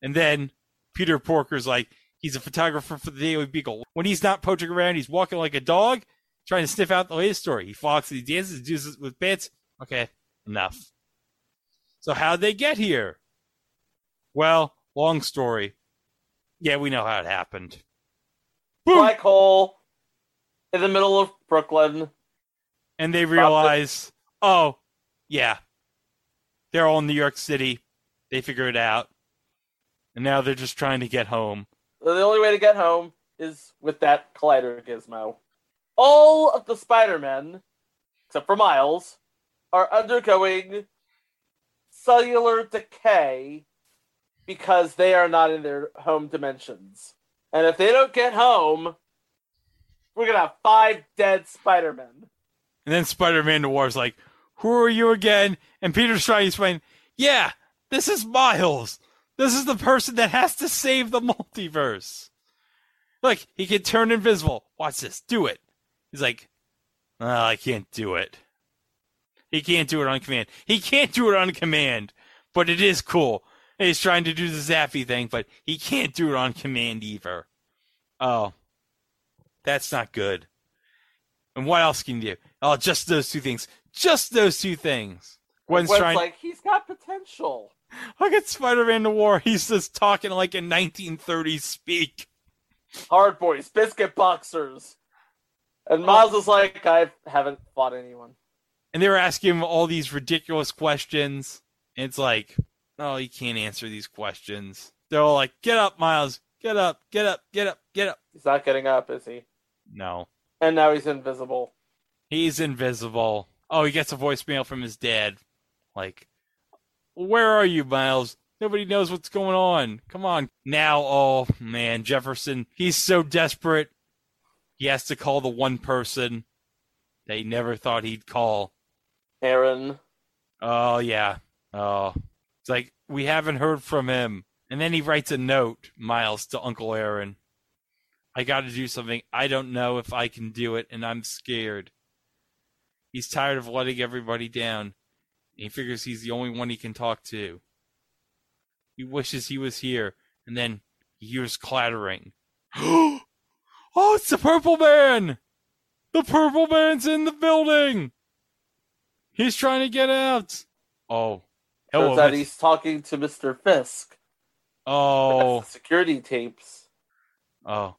Speaker 3: And then Peter Porker's like, he's a photographer for the Daily Beagle. When he's not poaching around, he's walking like a dog, trying to sniff out the latest story. He walks, he dances, he does it with bits. Okay, enough. So how'd they get here? Well, long story. Yeah, we know how it happened.
Speaker 2: Black hole in the middle of Brooklyn.
Speaker 3: And they realize, oh, yeah, they're all in New York City. They figure it out. And now they're just trying to get home.
Speaker 2: The only way to get home is with that collider gizmo. All of the Spider-Men, except for Miles, are undergoing cellular decay because they are not in their home dimensions. And if they don't get home, we're gonna have five dead Spider-Men.
Speaker 3: And then Spider Man Noir's like, Who are you again? And Peter's trying to explain, Yeah, this is Miles. This is the person that has to save the multiverse. Like, he can turn invisible. Watch this. Do it. He's like, oh, I can't do it. He can't do it on command. He can't do it on command, but it is cool. He's trying to do the Zappy thing, but he can't do it on command either. Oh, that's not good. And what else can you do? Oh, just those two things. Just those two things. Gwen's
Speaker 2: Gwen's
Speaker 3: trying.
Speaker 2: like, he's got potential.
Speaker 3: Look at Spider-Man Noir. He's just talking like in 1930s speak.
Speaker 2: Hard boys, biscuit boxers. And Miles is like, I haven't fought anyone.
Speaker 3: And they were asking him all these ridiculous questions. And it's like, oh, he can't answer these questions. They're all like, get up, Miles. Get up, get up, get up, get up.
Speaker 2: He's not getting up, is he?
Speaker 3: No.
Speaker 2: And now he's invisible.
Speaker 3: He's invisible. Oh, he gets a voicemail from his dad. Like, where are you, Miles? Nobody knows what's going on. Come on. Now, oh man, Jefferson, he's so desperate. He has to call the one person that he never thought he'd call.
Speaker 2: Aaron.
Speaker 3: Oh, yeah. Oh. It's like, we haven't heard from him. And then he writes a note, Miles, to Uncle Aaron. I got to do something. I don't know if I can do it, and I'm scared. He's tired of letting everybody down. He figures he's the only one he can talk to. He wishes he was here, and then he hears clattering. oh, it's the Purple Man! The Purple Man's in the building! He's trying to get out. Oh.
Speaker 2: Oh, Turns
Speaker 3: Hello,
Speaker 2: out he's talking to Mr. Fisk.
Speaker 3: Oh.
Speaker 2: Security tapes.
Speaker 3: Oh.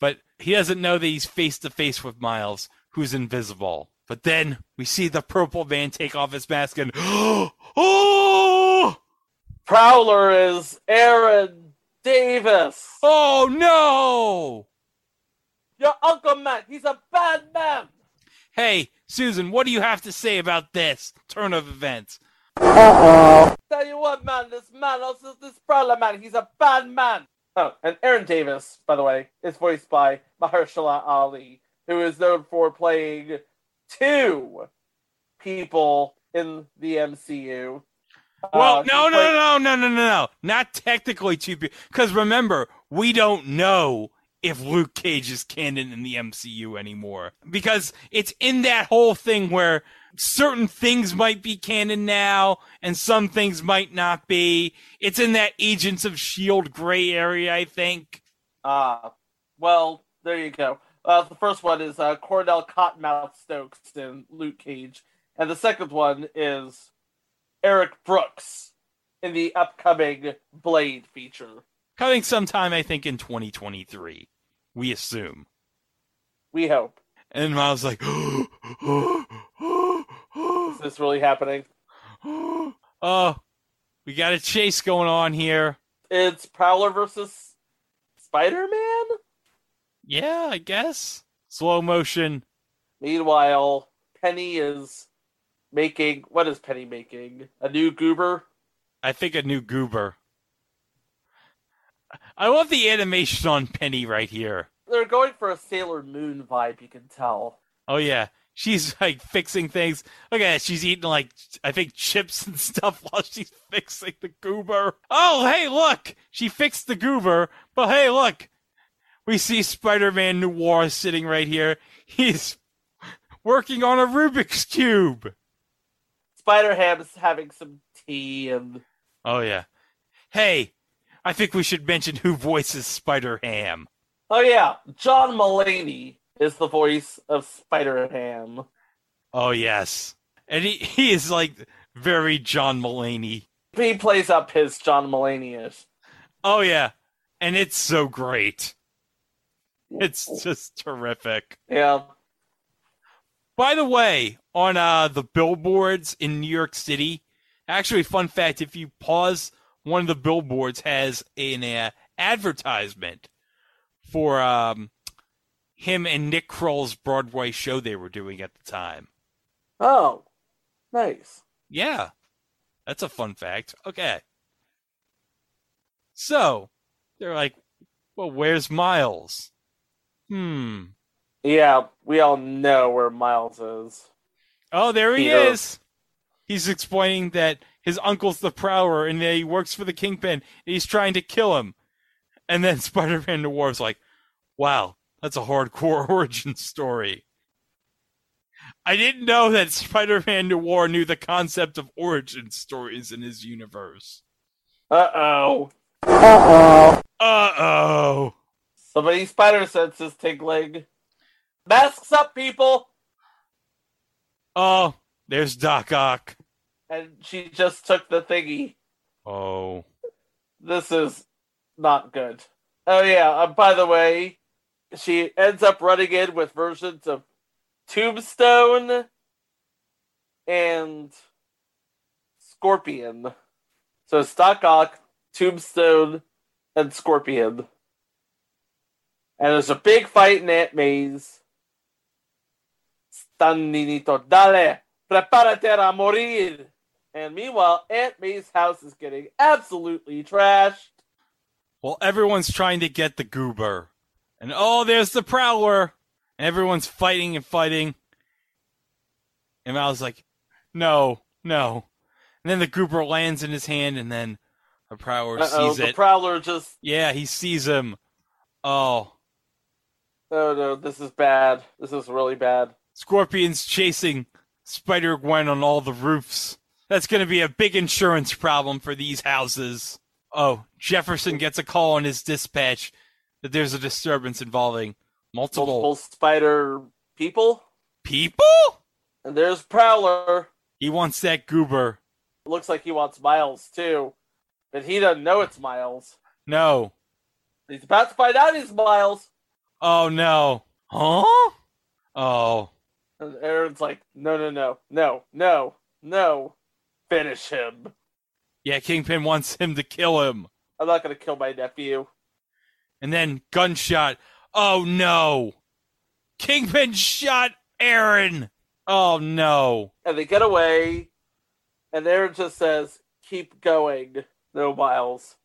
Speaker 3: But he doesn't know that he's face to face with Miles, who's invisible. But then we see the purple man take off his mask and oh
Speaker 2: Prowler is Aaron Davis.
Speaker 3: Oh no!
Speaker 2: Your Uncle Matt, he's a bad man.
Speaker 3: Hey, Susan, what do you have to say about this turn of events?
Speaker 2: Uh-oh. Tell you what, man, this man, also this Prowler man, he's a bad man. Oh, and Aaron Davis, by the way, is voiced by Mahershala Ali, who is known for playing two people in the MCU.
Speaker 3: Well,
Speaker 2: Uh,
Speaker 3: no, no,
Speaker 2: played-
Speaker 3: no, no, no, no, no, not technically two people. Because remember, we don't know if Luke Cage is canon in the MCU anymore because it's in that whole thing where certain things might be canon now and some things might not be. It's in that Agents of Shield gray area, I think.
Speaker 2: Ah, well, there you go. Uh, the first one is uh, Cornell Cottonmouth Stokes in Luke Cage, and the second one is Eric Brooks in the upcoming Blade feature.
Speaker 3: Coming sometime, I think, in 2023. We assume.
Speaker 2: We hope.
Speaker 3: And I was like,
Speaker 2: Is this really happening?
Speaker 3: oh, we got a chase going on here.
Speaker 2: It's Prowler versus Spider Man?
Speaker 3: Yeah, I guess. Slow motion.
Speaker 2: Meanwhile, Penny is making. What is Penny making? A new goober?
Speaker 3: I think a new goober. I love the animation on Penny right here.
Speaker 2: They're going for a Sailor Moon vibe, you can tell.
Speaker 3: Oh yeah, she's like fixing things. Look at that. She's eating like I think chips and stuff while she's fixing the goober. Oh hey, look, she fixed the goober. But hey, look, we see Spider-Man Noir sitting right here. He's working on a Rubik's cube.
Speaker 2: Spider Ham's having some tea and
Speaker 3: Oh yeah. Hey, I think we should mention who voices Spider Ham.
Speaker 2: Oh yeah, John Mulaney is the voice of Spider Ham.
Speaker 3: Oh yes, and he he is like very John Mulaney.
Speaker 2: He plays up his John Mulaney is.
Speaker 3: Oh yeah, and it's so great. It's just terrific.
Speaker 2: Yeah.
Speaker 3: By the way, on uh, the billboards in New York City, actually, fun fact: if you pause, one of the billboards has an uh, advertisement for um, him and Nick Kroll's Broadway show they were doing at the time.
Speaker 2: Oh, nice.
Speaker 3: Yeah, that's a fun fact. Okay. So, they're like, well, where's Miles? Hmm.
Speaker 2: Yeah, we all know where Miles is.
Speaker 3: Oh, there he
Speaker 2: Peter.
Speaker 3: is. He's explaining that his uncle's the Prowler and that he works for the Kingpin and he's trying to kill him. And then Spider-Man Noir's like, wow, that's a hardcore origin story. I didn't know that Spider-Man Noir knew the concept of origin stories in his universe.
Speaker 2: Uh oh.
Speaker 3: Uh-oh. Uh-oh.
Speaker 2: Somebody spider senses tingling. Masks up, people!
Speaker 3: Oh, there's Doc Ock.
Speaker 2: And she just took the thingy.
Speaker 3: Oh.
Speaker 2: This is not good. Oh yeah, uh, by the way, she ends up running in with versions of Tombstone and Scorpion. So Doc Ock, Tombstone, and Scorpion. And there's a big fight in Aunt May's. Stan Ninito, dale, prepárate a morir. And meanwhile, Aunt May's house is getting absolutely trashed.
Speaker 3: Well, everyone's trying to get the goober. And oh, there's the prowler. And everyone's fighting and fighting. And Miles like, no, no. And then the goober lands in his hand, and then the prowler
Speaker 2: Uh-oh,
Speaker 3: sees
Speaker 2: the
Speaker 3: it.
Speaker 2: Prowler just.
Speaker 3: yeah, he sees him. Oh,
Speaker 2: Oh no, this is bad. This is really bad.
Speaker 3: Scorpion's chasing Spider Gwen on all the roofs. That's going to be a big insurance problem for these houses. Oh, Jefferson gets a call on his dispatch that there's a disturbance involving multiple,
Speaker 2: Multiple spider people.
Speaker 3: people.
Speaker 2: And there's Prowler.
Speaker 3: He wants that goober.
Speaker 2: Looks like he wants Miles too. But he doesn't know it's Miles.
Speaker 3: No.
Speaker 2: He's about to find out he's Miles.
Speaker 3: Oh no. Huh? Oh.
Speaker 2: And Aaron's like, no, no, no, no, no, no. Finish him.
Speaker 3: Yeah, Kingpin wants him to kill him.
Speaker 2: I'm not gonna kill my nephew.
Speaker 3: And then gunshot. Oh no. Kingpin shot Aaron. Oh no.
Speaker 2: And they get away. And Aaron just says, keep going. No, Miles.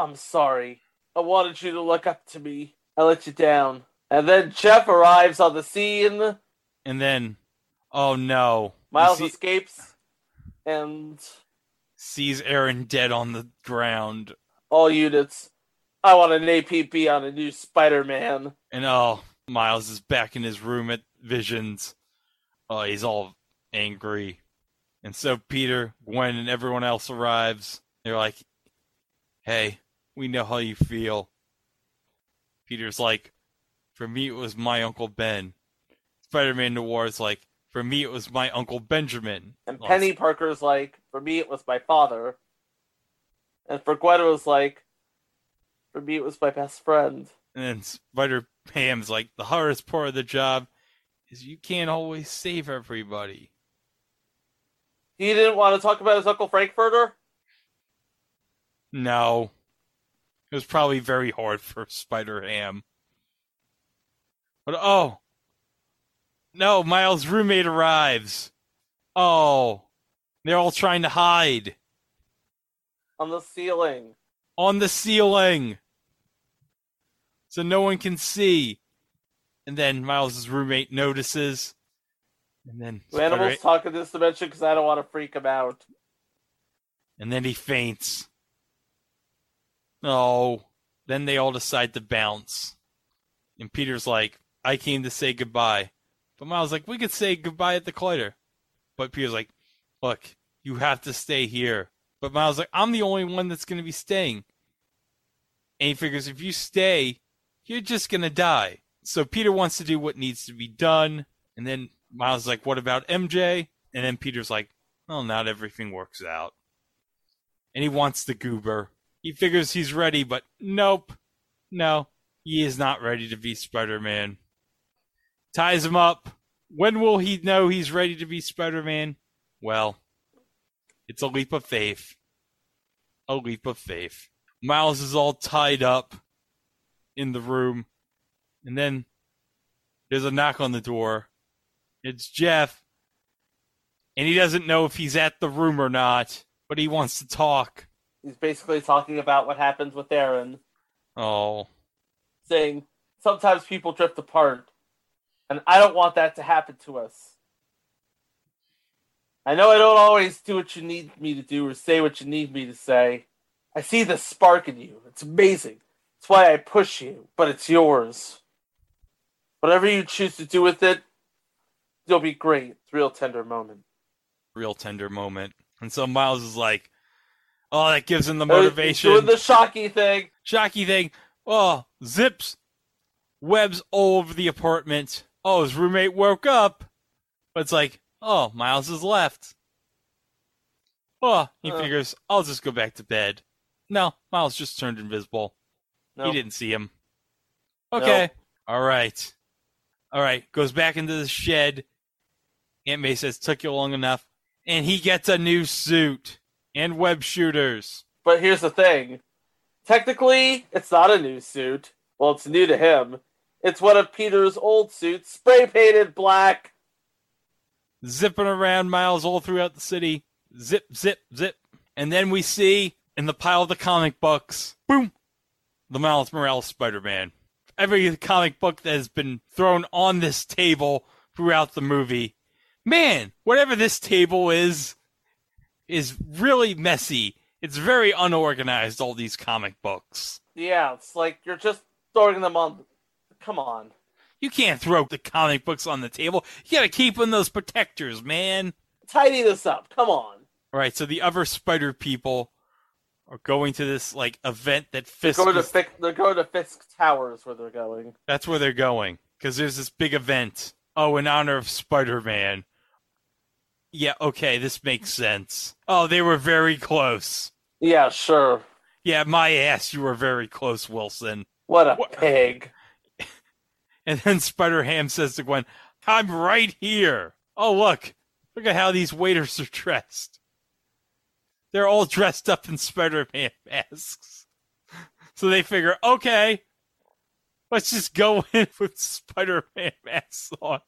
Speaker 2: I'm sorry. I wanted you to look up to me. I let you down. And then Jeff arrives on the scene.
Speaker 3: And then, oh no.
Speaker 2: Miles
Speaker 3: see-
Speaker 2: escapes, and
Speaker 3: Sees Aaron dead on the ground.
Speaker 2: all units. I want an APB on a new Spider-Man.
Speaker 3: And oh, Miles is back in his room at Visions. Oh, he's all angry. And so Peter, Gwen, and everyone else arrives. They're like, hey, we know how you feel. Peter's like, for me, it was my Uncle Ben. Spider Man Noir is like, for me, it was my Uncle Benjamin.
Speaker 2: And Penny Parker's like, for me it was my father. And for Gwen it was like, for me it was my best friend.
Speaker 3: And then Spider Ham's like, the hardest part of the job is you can't always save everybody.
Speaker 2: He didn't want to talk about his Uncle Frankfurter?
Speaker 3: No. It was probably very hard for Spider Ham. But oh. No, Miles' roommate arrives. Oh. They're all trying to hide.
Speaker 2: On the ceiling.
Speaker 3: On the ceiling. So no one can see. And then Miles' roommate notices. And then
Speaker 2: Do animals
Speaker 3: Spider-
Speaker 2: talk in this dimension because I don't want to freak him out.
Speaker 3: and then he faints. Oh, then they all decide to bounce. And Peter's like, I came to say goodbye. But Miles like, we could say goodbye at the collider. But Peter's like, look, you have to stay here. But Miles like, I'm the only one that's going to be staying. And he figures if you stay, you're just going to die. So Peter wants to do what needs to be done. And then Miles like, what about MJ? And then Peter's like, well, not everything works out and he wants the goober. He figures he's ready, but nope. No, he is not ready to be Spider Man. Ties him up. When will he know he's ready to be Spider Man? Well, it's a leap of faith. A leap of faith. Miles is all tied up in the room, and then there's a knock on the door. It's Jeff, and he doesn't know if he's at the room or not but he wants to talk.
Speaker 2: He's basically talking about what happens with Aaron,
Speaker 3: Oh,
Speaker 2: saying sometimes people drift apart, and I don't want that to happen to us. I know I don't always do what you need me to do or say what you need me to say. I see the spark in you. It's amazing. It's why I push you, but it's yours. Whatever you choose to do with it, you'll be great. It's a real tender moment.
Speaker 3: real tender moment. And so Miles is like, oh, that gives him the
Speaker 2: he's
Speaker 3: motivation.
Speaker 2: Doing the shocky thing.
Speaker 3: Shocky thing. Oh, zips, webs all over the apartment. Oh, his roommate woke up. But it's like, oh, Miles has left. Oh, he
Speaker 2: Uh.
Speaker 3: figures, I'll just go back to bed. No, Miles just turned invisible.
Speaker 2: No.
Speaker 3: He didn't see him. Okay. All right. All right. Goes back into the shed. Aunt May says, took you long enough. And he gets a new suit and web shooters.
Speaker 2: But here's the thing. Technically, it's not a new suit. Well, it's new to him. It's one of Peter's old suits, spray painted black.
Speaker 3: Zipping around miles all throughout the city. Zip, zip, zip. And then we see in the pile of the comic books, boom, the Miles Morales Spider Man. Every comic book that has been thrown on this table throughout the movie. Man, whatever this table is, is really messy. It's very unorganized, all these comic books.
Speaker 2: Yeah, it's like you're just throwing them on. Come on.
Speaker 3: You can't throw the comic books on the table. You gotta keep in those protectors, man.
Speaker 2: Tidy this up. Come on.
Speaker 3: All right, so the other spider people are going to this like event that
Speaker 2: They're
Speaker 3: Fisk
Speaker 2: going to Fisk, they're going to Fisk Towers where they're going.
Speaker 3: That's where they're going because there's this big event. Oh, in honor of Spider-Man. Yeah, okay, this makes sense. Oh, they were very close.
Speaker 2: Yeah, sure.
Speaker 3: Yeah, my ass, you were very close, Wilson.
Speaker 2: What a pig.
Speaker 3: And then Spider Ham says to Gwen, I'm right here. Oh, look. Look at how these waiters are dressed. They're all dressed up in Spider Man masks. So they figure, okay, let's just go in with Spider Man masks on.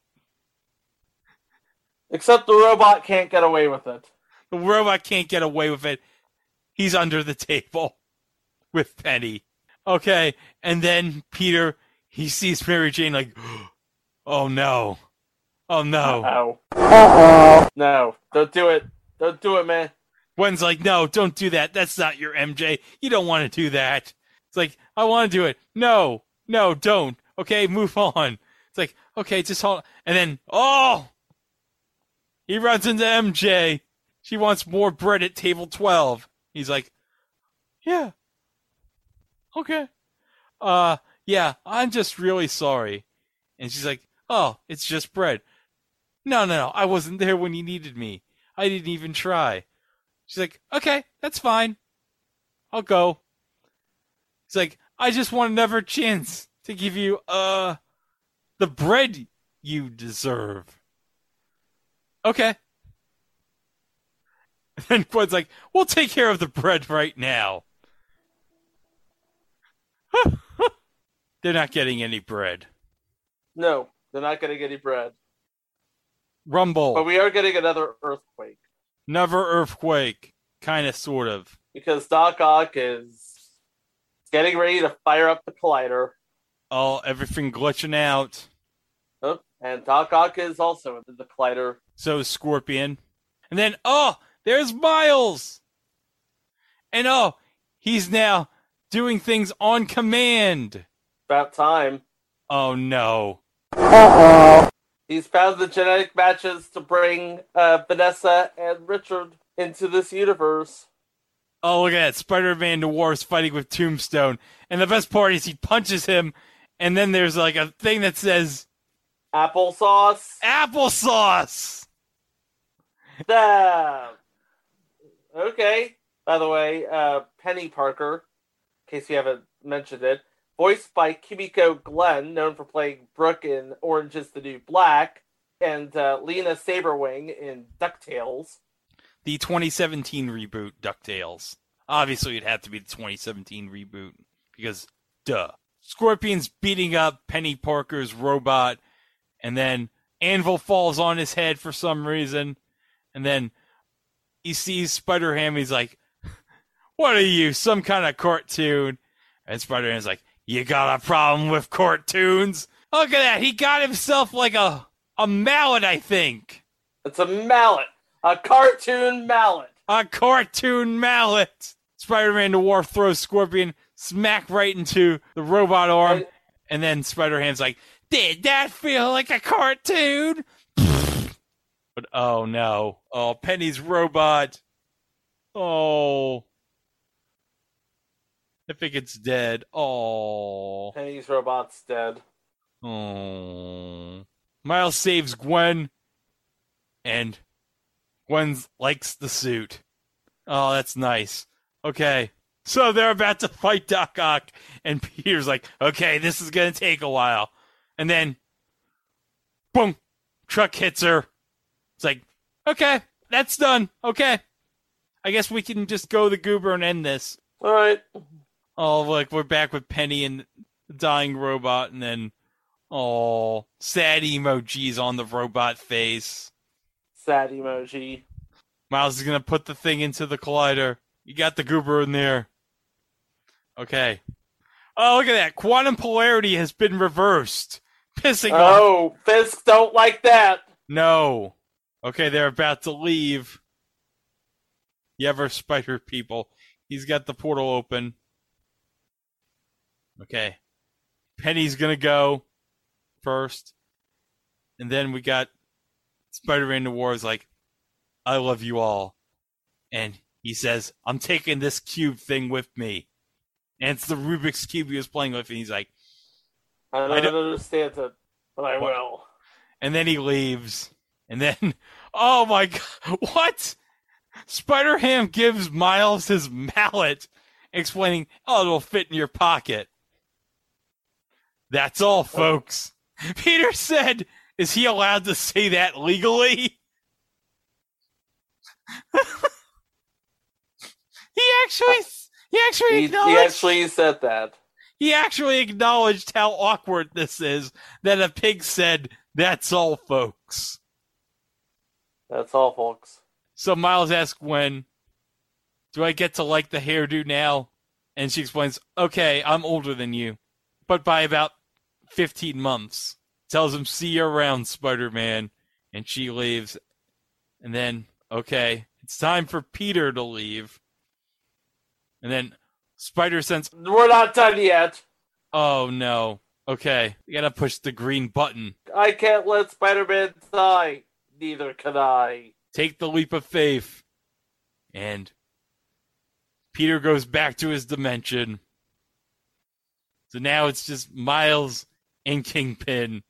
Speaker 2: Except the robot can't get away with it.
Speaker 3: The robot can't get away with it. He's under the table with Penny. Okay, and then Peter, he sees Mary Jane like, oh no. Oh no.
Speaker 2: Oh. Uh-oh. No, don't do it. Don't do it, man.
Speaker 3: Gwen's like, no, don't do that. That's not your MJ. You don't want to do that. It's like, I want to do it. No, no, don't. Okay, move on. It's like, okay, just hold. On. And then, oh, he runs into MJ. She wants more bread at table 12. He's like, yeah. Okay. Uh, yeah, I'm just really sorry. And she's like, oh, it's just bread. No, no, no. I wasn't there when you needed me. I didn't even try. She's like, okay, that's fine. I'll go. It's like, I just want another chance to give you, uh, the bread you deserve. Okay. And Gwen's like, we'll take care of the bread right now. They're not getting any bread.
Speaker 2: No, they're not getting any bread.
Speaker 3: Rumble.
Speaker 2: But we are getting another earthquake.
Speaker 3: Another earthquake. Kind of, sort of.
Speaker 2: Because Doc Ock is getting ready to fire up the collider.
Speaker 3: Oh, everything glitching out.
Speaker 2: Oh, and Doc Ock is also in the collider.
Speaker 3: So is Scorpion. And then, oh, there's Miles! And oh, he's now doing things on command.
Speaker 2: About time.
Speaker 3: Oh no.
Speaker 2: Uh-oh. He's found the genetic matches to bring uh, Vanessa and Richard into this universe.
Speaker 3: Oh, look at that. Spider Man is fighting with Tombstone. And the best part is he punches him, and then there's like a thing that says
Speaker 2: Applesauce.
Speaker 3: Applesauce!
Speaker 2: Damn. Okay. By the way, uh, Penny Parker, in case you haven't mentioned it, voiced by Kimiko Glenn, known for playing Brook in Orange is the New Black, and uh, Lena Sabrewing in DuckTales.
Speaker 3: The 2017 reboot, DuckTales. Obviously, it'd have to be the 2017 reboot, because, duh. Scorpion's beating up Penny Parker's robot, and then Anvil falls on his head for some reason, and then he sees Spider Ham. He's like, "What are you, some kind of cartoon?" And Spider Ham's like, "You got a problem with cartoons? Look at that! He got himself like a a mallet, I think.
Speaker 2: It's a mallet, a cartoon mallet,
Speaker 3: a cartoon mallet." Spider-Man Noir throws Scorpion smack right into the robot arm, and, and then Spider-Ham's like, "Did that feel like a cartoon?" But oh no. Oh, Penny's robot. Oh. I think it's dead. Oh.
Speaker 2: Penny's robot's dead.
Speaker 3: Oh. Miles saves Gwen. And Gwen likes the suit. Oh, that's nice. Okay. So they're about to fight Doc Ock, and Peter's like, okay, this is going to take a while. And then, boom, truck hits her. It's like, okay, that's done. Okay. I guess we can just go the goober and end this.
Speaker 2: All right.
Speaker 3: Oh, like we're back with Penny and the dying robot, and then, oh, sad emojis on the robot face.
Speaker 2: Sad emoji.
Speaker 3: Miles is gonna put the thing into the collider. You got the goober in there. Okay. Oh, look at that. Quantum polarity has been reversed. Pissing
Speaker 2: oh,
Speaker 3: off.
Speaker 2: Oh, Fisk don't like that.
Speaker 3: No. Okay, they're about to leave. The ever spider people. He's got the portal open. Okay. Penny's gonna go first. And then we got Spider Man Noir is like, I love you all. And he says, I'm taking this cube thing with me. And it's the Rubik's Cube he was playing with, and he's like,
Speaker 2: I don't, I don't understand it, but I
Speaker 3: what?
Speaker 2: will.
Speaker 3: And then he leaves. And then, oh my god, what? Spider Ham gives Miles his mallet, explaining, oh, it'll fit in your pocket. That's all, folks. Peter said, is he allowed to say that legally? he actually, he actually
Speaker 2: he, he actually said that.
Speaker 3: He actually acknowledged how awkward this is that a pig said, that's all, folks.
Speaker 2: That's all, folks.
Speaker 3: So Miles asks when Do I get to like the hairdo now? And she explains, Okay, I'm older than you, but by about 15 months. Tells him, See you around, Spider Man. And she leaves. And then, okay, it's time for Peter to leave. And then Spider Sense.
Speaker 2: We're not done yet.
Speaker 3: Oh no. Okay, we gotta push the green button.
Speaker 2: I can't let Spider Man die. Neither can I.
Speaker 3: Take the leap of faith. And Peter goes back to his dimension. So now it's just Miles and Kingpin.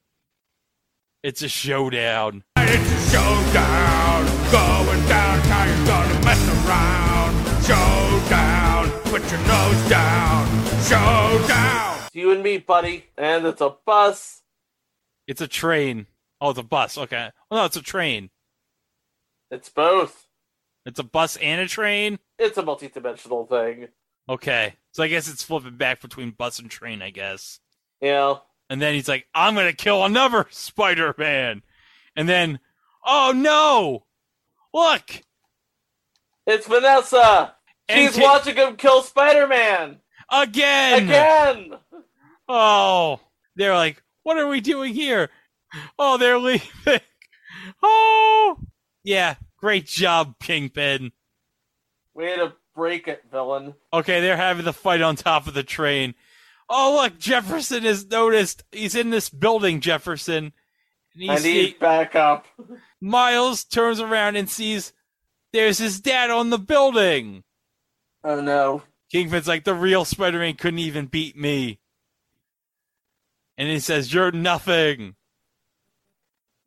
Speaker 3: It's a showdown.
Speaker 6: It's a showdown, going down, how you gonna mess around? Showdown, put your nose down, showdown.
Speaker 2: It's you and me, buddy, and it's a bus.
Speaker 3: It's a train. Oh, it's a bus. Okay. Oh, no, it's a train.
Speaker 2: It's both.
Speaker 3: It's a bus and a train?
Speaker 2: It's a multi-dimensional thing.
Speaker 3: Okay. So I guess it's flipping back between bus and train, I guess.
Speaker 2: Yeah.
Speaker 3: And then he's like, I'm going to kill another Spider Man. And then, oh no! Look!
Speaker 2: It's Vanessa! She's
Speaker 3: Ki-
Speaker 2: watching him kill Spider Man!
Speaker 3: Again!
Speaker 2: Again!
Speaker 3: Oh, they're like, what are we doing here? Oh, they're leaving. Oh, yeah, great job, Kingpin.
Speaker 2: Way to break it, villain.
Speaker 3: Okay, they're having the fight on top of the train. Oh, look, Jefferson has noticed. He's in this building, Jefferson. And
Speaker 2: I need backup.
Speaker 3: Miles turns around and sees there's his dad on the building.
Speaker 2: Oh no.
Speaker 3: Kingpin's like, the real Spider Man couldn't even beat me. And he says, You're nothing.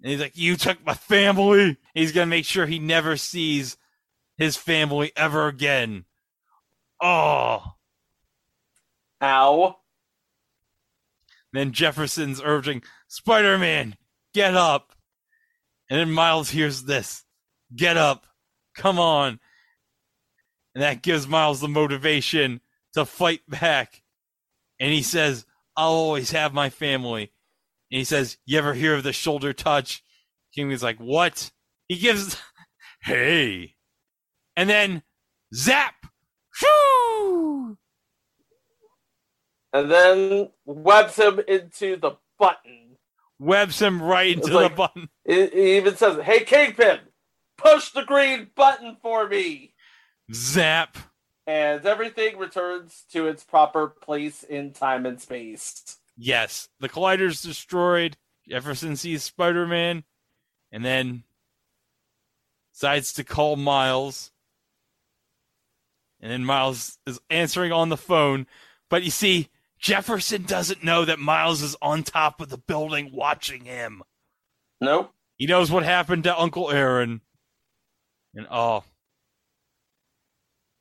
Speaker 3: And he's like, You took my family. He's going to make sure he never sees his family ever again. Oh.
Speaker 2: Ow.
Speaker 3: Then Jefferson's urging, Spider Man, get up. And then Miles hears this Get up. Come on. And that gives Miles the motivation to fight back. And he says, I'll always have my family. And he says, You ever hear of the shoulder touch? Kingpin's like, What? He gives, Hey. And then, zap! Shoo!
Speaker 2: And then webs him into the button.
Speaker 3: Webs him right into
Speaker 2: It's
Speaker 3: the button.
Speaker 2: It, it even says, Hey, Kingpin, push the green button for me.
Speaker 3: Zap!
Speaker 2: And everything returns to its proper place in time and space.
Speaker 3: Yes, the collider's destroyed. Jefferson sees Spider Man and then decides to call Miles. And then Miles is answering on the phone. But you see, Jefferson doesn't know that Miles is on top of the building watching him.
Speaker 2: Nope.
Speaker 3: He knows what happened to Uncle Aaron. And oh.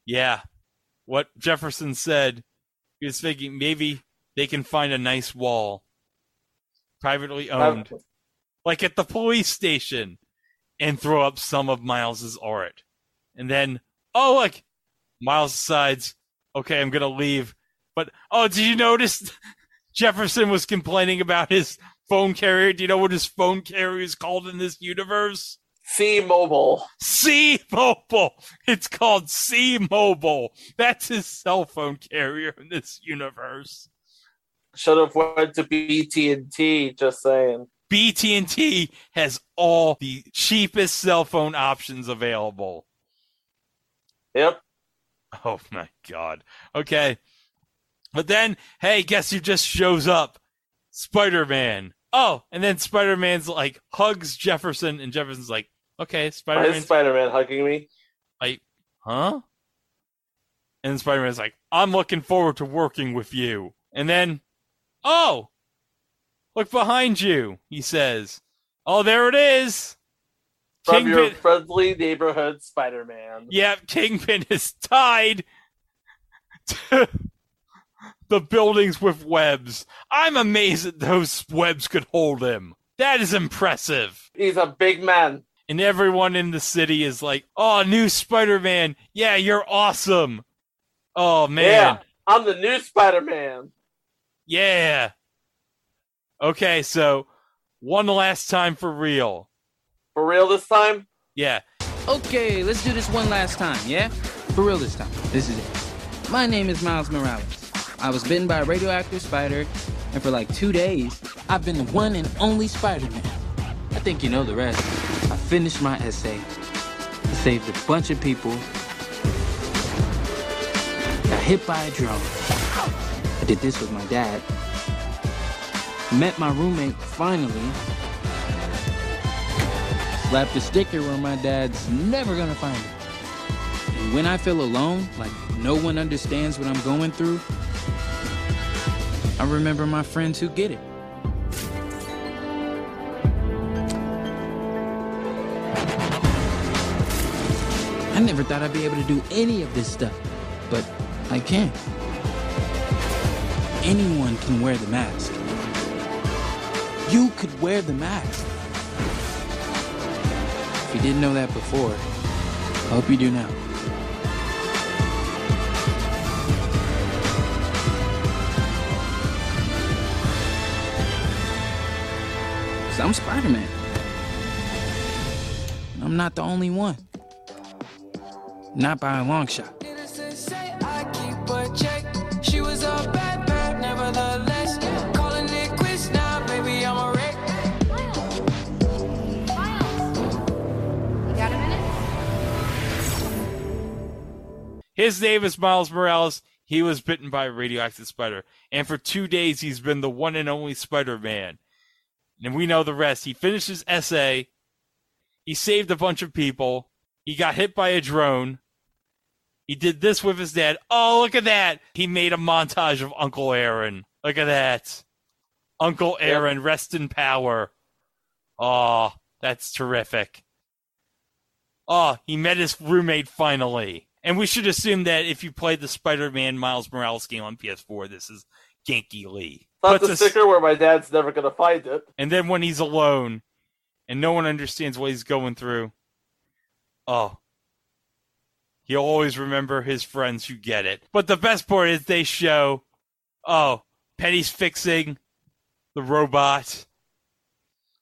Speaker 3: Yeah. What Jefferson said, he was thinking maybe they can find a nice wall. Privately owned. like at the police station. And throw up some of Miles's art. And then, oh look, Miles decides, okay, I'm gonna leave. But oh, did you notice Jefferson was complaining about his phone carrier? Do you know what his phone carrier is called in this universe?
Speaker 2: C Mobile.
Speaker 3: C Mobile. It's called C Mobile. That's his cell phone carrier in this universe.
Speaker 2: Should have went to BT&T, just saying.
Speaker 3: BT&T has all the cheapest cell phone options available.
Speaker 2: Yep.
Speaker 3: Oh my god. Okay. But then, hey, guess who just shows up? Spider Man. Oh, and then Spider Man's like hugs Jefferson, and Jefferson's like, okay, Spider
Speaker 2: Man. Is Spider Man hugging me?
Speaker 3: like, huh? And Spider Man's like, I'm looking forward to working with you. And then, oh, look behind you, he says. Oh, there it is.
Speaker 2: From your friendly neighborhood Spider Man.
Speaker 3: Yep, Kingpin is tied to the buildings with webs. I'm amazed that those webs could hold him. That is impressive.
Speaker 2: He's a big man.
Speaker 3: And everyone in the city is like, oh, new Spider Man. Yeah, you're awesome. Oh, man.
Speaker 2: Yeah, I'm the new Spider Man.
Speaker 3: Yeah. Okay, so one last time for real.
Speaker 2: For real this time?
Speaker 3: Yeah.
Speaker 8: Okay, let's do this one last time, yeah? For real this time. This is it. My name is Miles Morales. I was bitten by a radioactive spider, and for like two days, I've been the one and only Spider Man. I think you know the rest. I finished my essay. Saved a bunch of people. Got hit by a drone. I did this with my dad. Met my roommate finally. Slapped a sticker where my dad's never gonna find it. And when I feel alone, like no one understands what I'm going through, I remember my friends who get it. I never thought I'd be able to do any of this stuff, but I can. Anyone can wear the mask. You could wear the mask. If you didn't know that before, I hope you do now. Cause I'm Spider-Man. I'm not the only one. Not by a long shot.
Speaker 3: His name is Miles Morales. He was bitten by a radioactive spider. And for two days, he's been the one and only Spider Man. And we know the rest. He finished his essay. He saved a bunch of people. He got hit by a drone. He did this with his dad. Oh, look at that. He made a montage of Uncle Aaron. Look at that. Uncle Aaron, rest in power. Oh, that's terrific. Oh, he met his roommate finally. And we should assume that if you played the Spider Man Miles Morales game on PS4, this is Ganke Lee.
Speaker 2: Not the
Speaker 3: a-
Speaker 2: sticker where my dad's never gonna find it.
Speaker 3: and then when he's alone and no one understands what he's going through, oh, he'll always remember his friends who get it. But the best part is they show, oh, Penny's fixing the robot.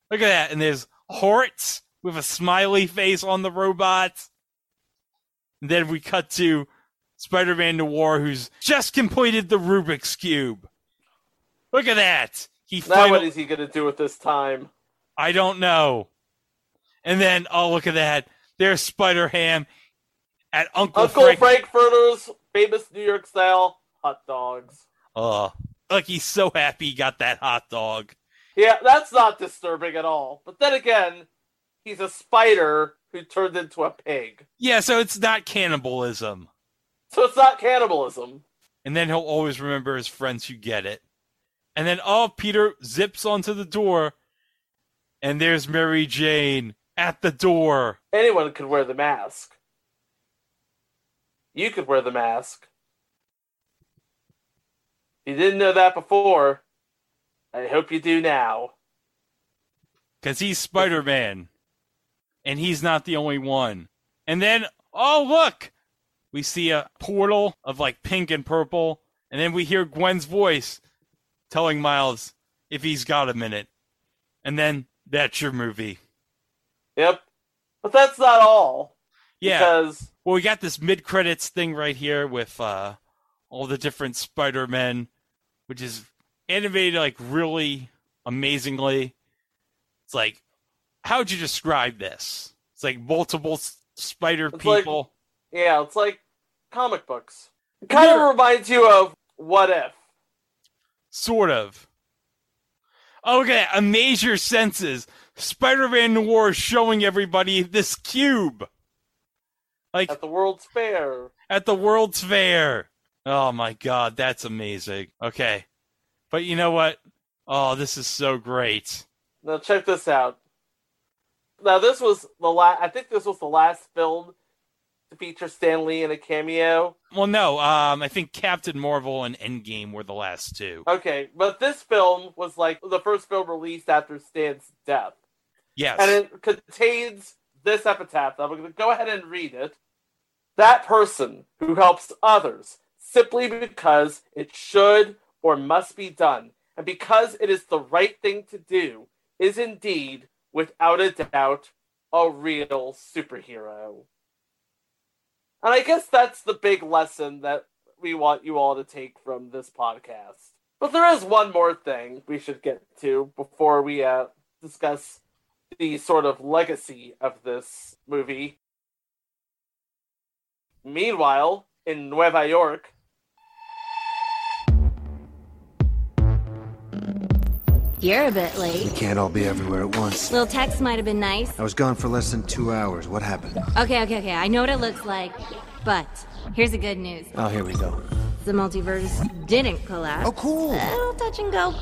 Speaker 3: Look at that. And there's Hortz with a smiley face on the robot. And then we cut to Spider Man Noir, who's just completed the Rubik's Cube. Look at that. He
Speaker 2: Now
Speaker 3: finally.
Speaker 2: what is he gonna do with this time?
Speaker 3: I don't know. And then, oh, look at that. There's Spider Ham at Uncle,
Speaker 2: Uncle
Speaker 3: Frank.
Speaker 2: Frankfurter's famous New York style hot dogs.
Speaker 3: Oh, like he's so happy he got that hot dog.
Speaker 2: Yeah, that's not disturbing at all. But then again, he's a spider who turned into a pig.
Speaker 3: Yeah, so it's not cannibalism.
Speaker 2: So it's not cannibalism.
Speaker 3: And then he'll always remember his friends who get it. And then, oh, Peter zips onto the door, and there's Mary Jane at the door.
Speaker 2: Anyone could wear the mask. You could wear the mask. If you didn't know that before, I hope you do now.
Speaker 3: Because he's Spider Man. And he's not the only one. And then, oh, look! We see a portal of like pink and purple. And then we hear Gwen's voice telling Miles if he's got a minute. And then that's your movie.
Speaker 2: Yep. But that's not all.
Speaker 3: Yeah.
Speaker 2: Because
Speaker 3: Well, we got this mid credits thing right here with uh, all the different Spider Men, which is animated like really amazingly. It's like, how would you describe this? It's like multiple s- spider
Speaker 2: It's like-
Speaker 3: people.
Speaker 2: yeah, it's like comic books. It kind of reminds you of What If.
Speaker 3: Sort of. Okay, amaze your senses. Spider-Man Noir is showing everybody this cube. Like
Speaker 2: at the World's Fair.
Speaker 3: At the World's Fair. Oh my god, that's amazing. Okay. But you know what? Oh, this is so great.
Speaker 2: Now check this out. Now this was the last. I think this was the last film to feature Stan Lee in a cameo.
Speaker 3: Well, no, um, I think Captain Marvel and Endgame were the last two.
Speaker 2: Okay, but this film was like the first film released after Stan's death.
Speaker 3: Yes.
Speaker 2: And it contains this epitaph. I'm going to go ahead and read it. That person who helps others simply because it should or must be done, and because it is the right thing to do, is indeed, without a doubt, a real superhero. And I guess that's the big lesson that we want you all to take from this podcast. But there is one more thing we should get to before we uh, discuss the sort of legacy of this movie. Meanwhile, in Nueva York,
Speaker 15: You're a bit late.
Speaker 16: We can't all be everywhere at once.
Speaker 15: Little text might have been nice.
Speaker 16: I was gone for less than two hours. What happened?
Speaker 15: Okay, okay, okay. I know what it looks like. But here's the good news
Speaker 16: Oh, here we go.
Speaker 15: the multiverse didn't collapse.
Speaker 16: Oh, cool.
Speaker 15: A little touch and go.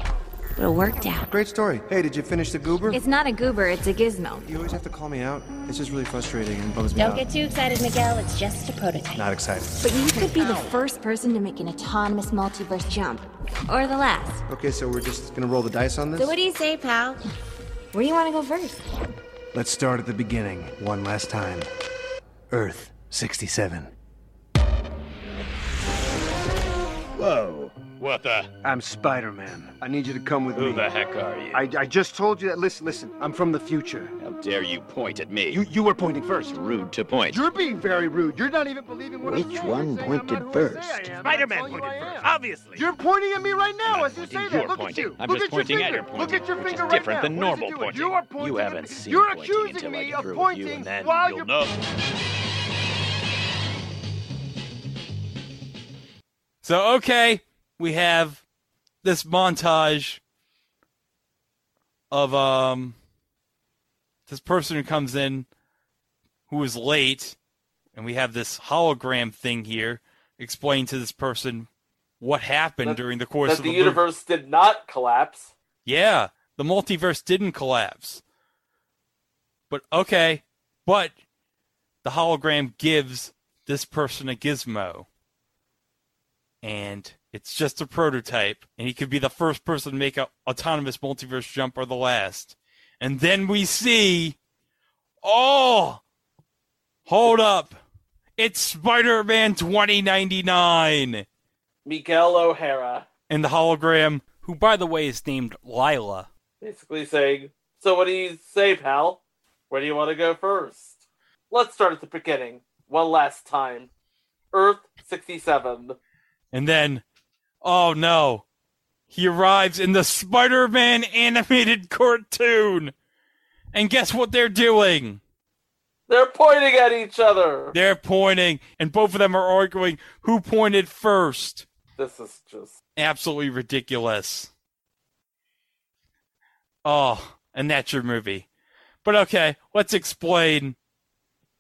Speaker 15: But it worked out.
Speaker 16: Great story. Hey, did you finish the goober?
Speaker 15: It's not a goober, it's a gizmo.
Speaker 16: You always have to call me out. It's just really frustrating and bums me
Speaker 12: Don't
Speaker 16: out.
Speaker 12: get too excited, Miguel. It's just a prototype.
Speaker 16: Not excited.
Speaker 15: But you could be the first person to make an autonomous multiverse jump. Or the last.
Speaker 16: Okay, so we're just gonna roll the dice on this?
Speaker 15: So what do you say, pal? Where do you want to go first?
Speaker 16: Let's start at the beginning, one last time. Earth 67.
Speaker 17: Whoa. What the?
Speaker 4: I'm Spider Man. I need you to come with
Speaker 17: Who
Speaker 4: me.
Speaker 17: Who the heck are you?
Speaker 4: I, I just told you that. Listen, listen. I'm from the future.
Speaker 17: How dare you point at me?
Speaker 4: You you were pointing first.
Speaker 17: rude to point.
Speaker 4: You're being very rude. You're not even believing what I'm
Speaker 17: Which one
Speaker 4: You're saying I'm
Speaker 17: pointed
Speaker 4: not who I say
Speaker 17: first? Spider-Man
Speaker 4: That's all you
Speaker 17: pointed first, obviously.
Speaker 4: You're pointing at me right now
Speaker 17: I'm
Speaker 4: as you say that.
Speaker 17: you're
Speaker 4: Look
Speaker 17: pointing.
Speaker 4: at you.
Speaker 17: I'm
Speaker 4: Look
Speaker 17: just
Speaker 4: at your
Speaker 17: at
Speaker 4: finger.
Speaker 17: your
Speaker 4: Look at your
Speaker 17: which is
Speaker 4: finger right
Speaker 17: different
Speaker 4: now.
Speaker 17: than
Speaker 4: What is it
Speaker 17: normal
Speaker 4: doing?
Speaker 17: pointing.
Speaker 4: You are
Speaker 17: You
Speaker 4: pointing.
Speaker 17: haven't
Speaker 4: at me.
Speaker 17: seen
Speaker 4: You're accusing
Speaker 17: until
Speaker 4: me of pointing
Speaker 17: you,
Speaker 4: while
Speaker 17: you'll
Speaker 4: you're
Speaker 17: know.
Speaker 3: So okay, we have this montage of um this person who comes in who is late, and we have this hologram thing here explaining to this person what happened
Speaker 2: That-
Speaker 3: during the course of
Speaker 2: the
Speaker 3: the movie.
Speaker 2: universe did not collapse.
Speaker 3: Yeah, the multiverse didn't collapse. But okay, but the hologram gives this person a gizmo. And it's just a prototype, and he could be the first person to make a autonomous multiverse jump or the last. And then we see Oh Hold up. It's Spider-Man 2099
Speaker 2: Miguel O'Hara
Speaker 3: and the hologram, who by the way is named Lyla.
Speaker 2: basically saying, So what do you say, pal? Where do you want to go first? Let's start at the beginning. One last time. Earth 67.
Speaker 3: And then, oh no, he arrives in the Spider Man animated cartoon. And guess what they're doing?
Speaker 2: They're pointing at each other.
Speaker 3: They're pointing, and both of them are arguing who pointed first.
Speaker 2: This is just.
Speaker 3: Absolutely ridiculous. Oh, and that's your movie. But okay, let's explain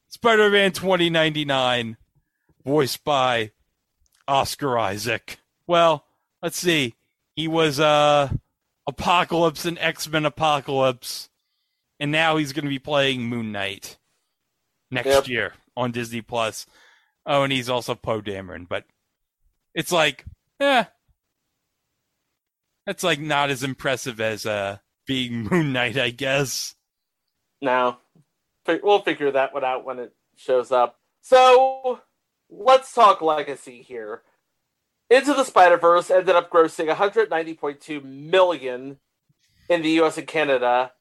Speaker 3: Spider Man 2099, voiced by Oscar Isaac. Well, let's see. He was uh Apocalypse and X-Men Apocalypse. And now he's going to be playing Moon Knight next
Speaker 2: Yep.
Speaker 3: year on Disney Plus. Oh, and he's also Poe Dameron, but it's like, eh. That's like not as impressive as uh being Moon Knight, I guess.
Speaker 2: Now, we'll figure that one out when it shows up. So, let's talk legacy here. Into the Spider Verse ended up grossing 190.2 million in the U.S. and Canada,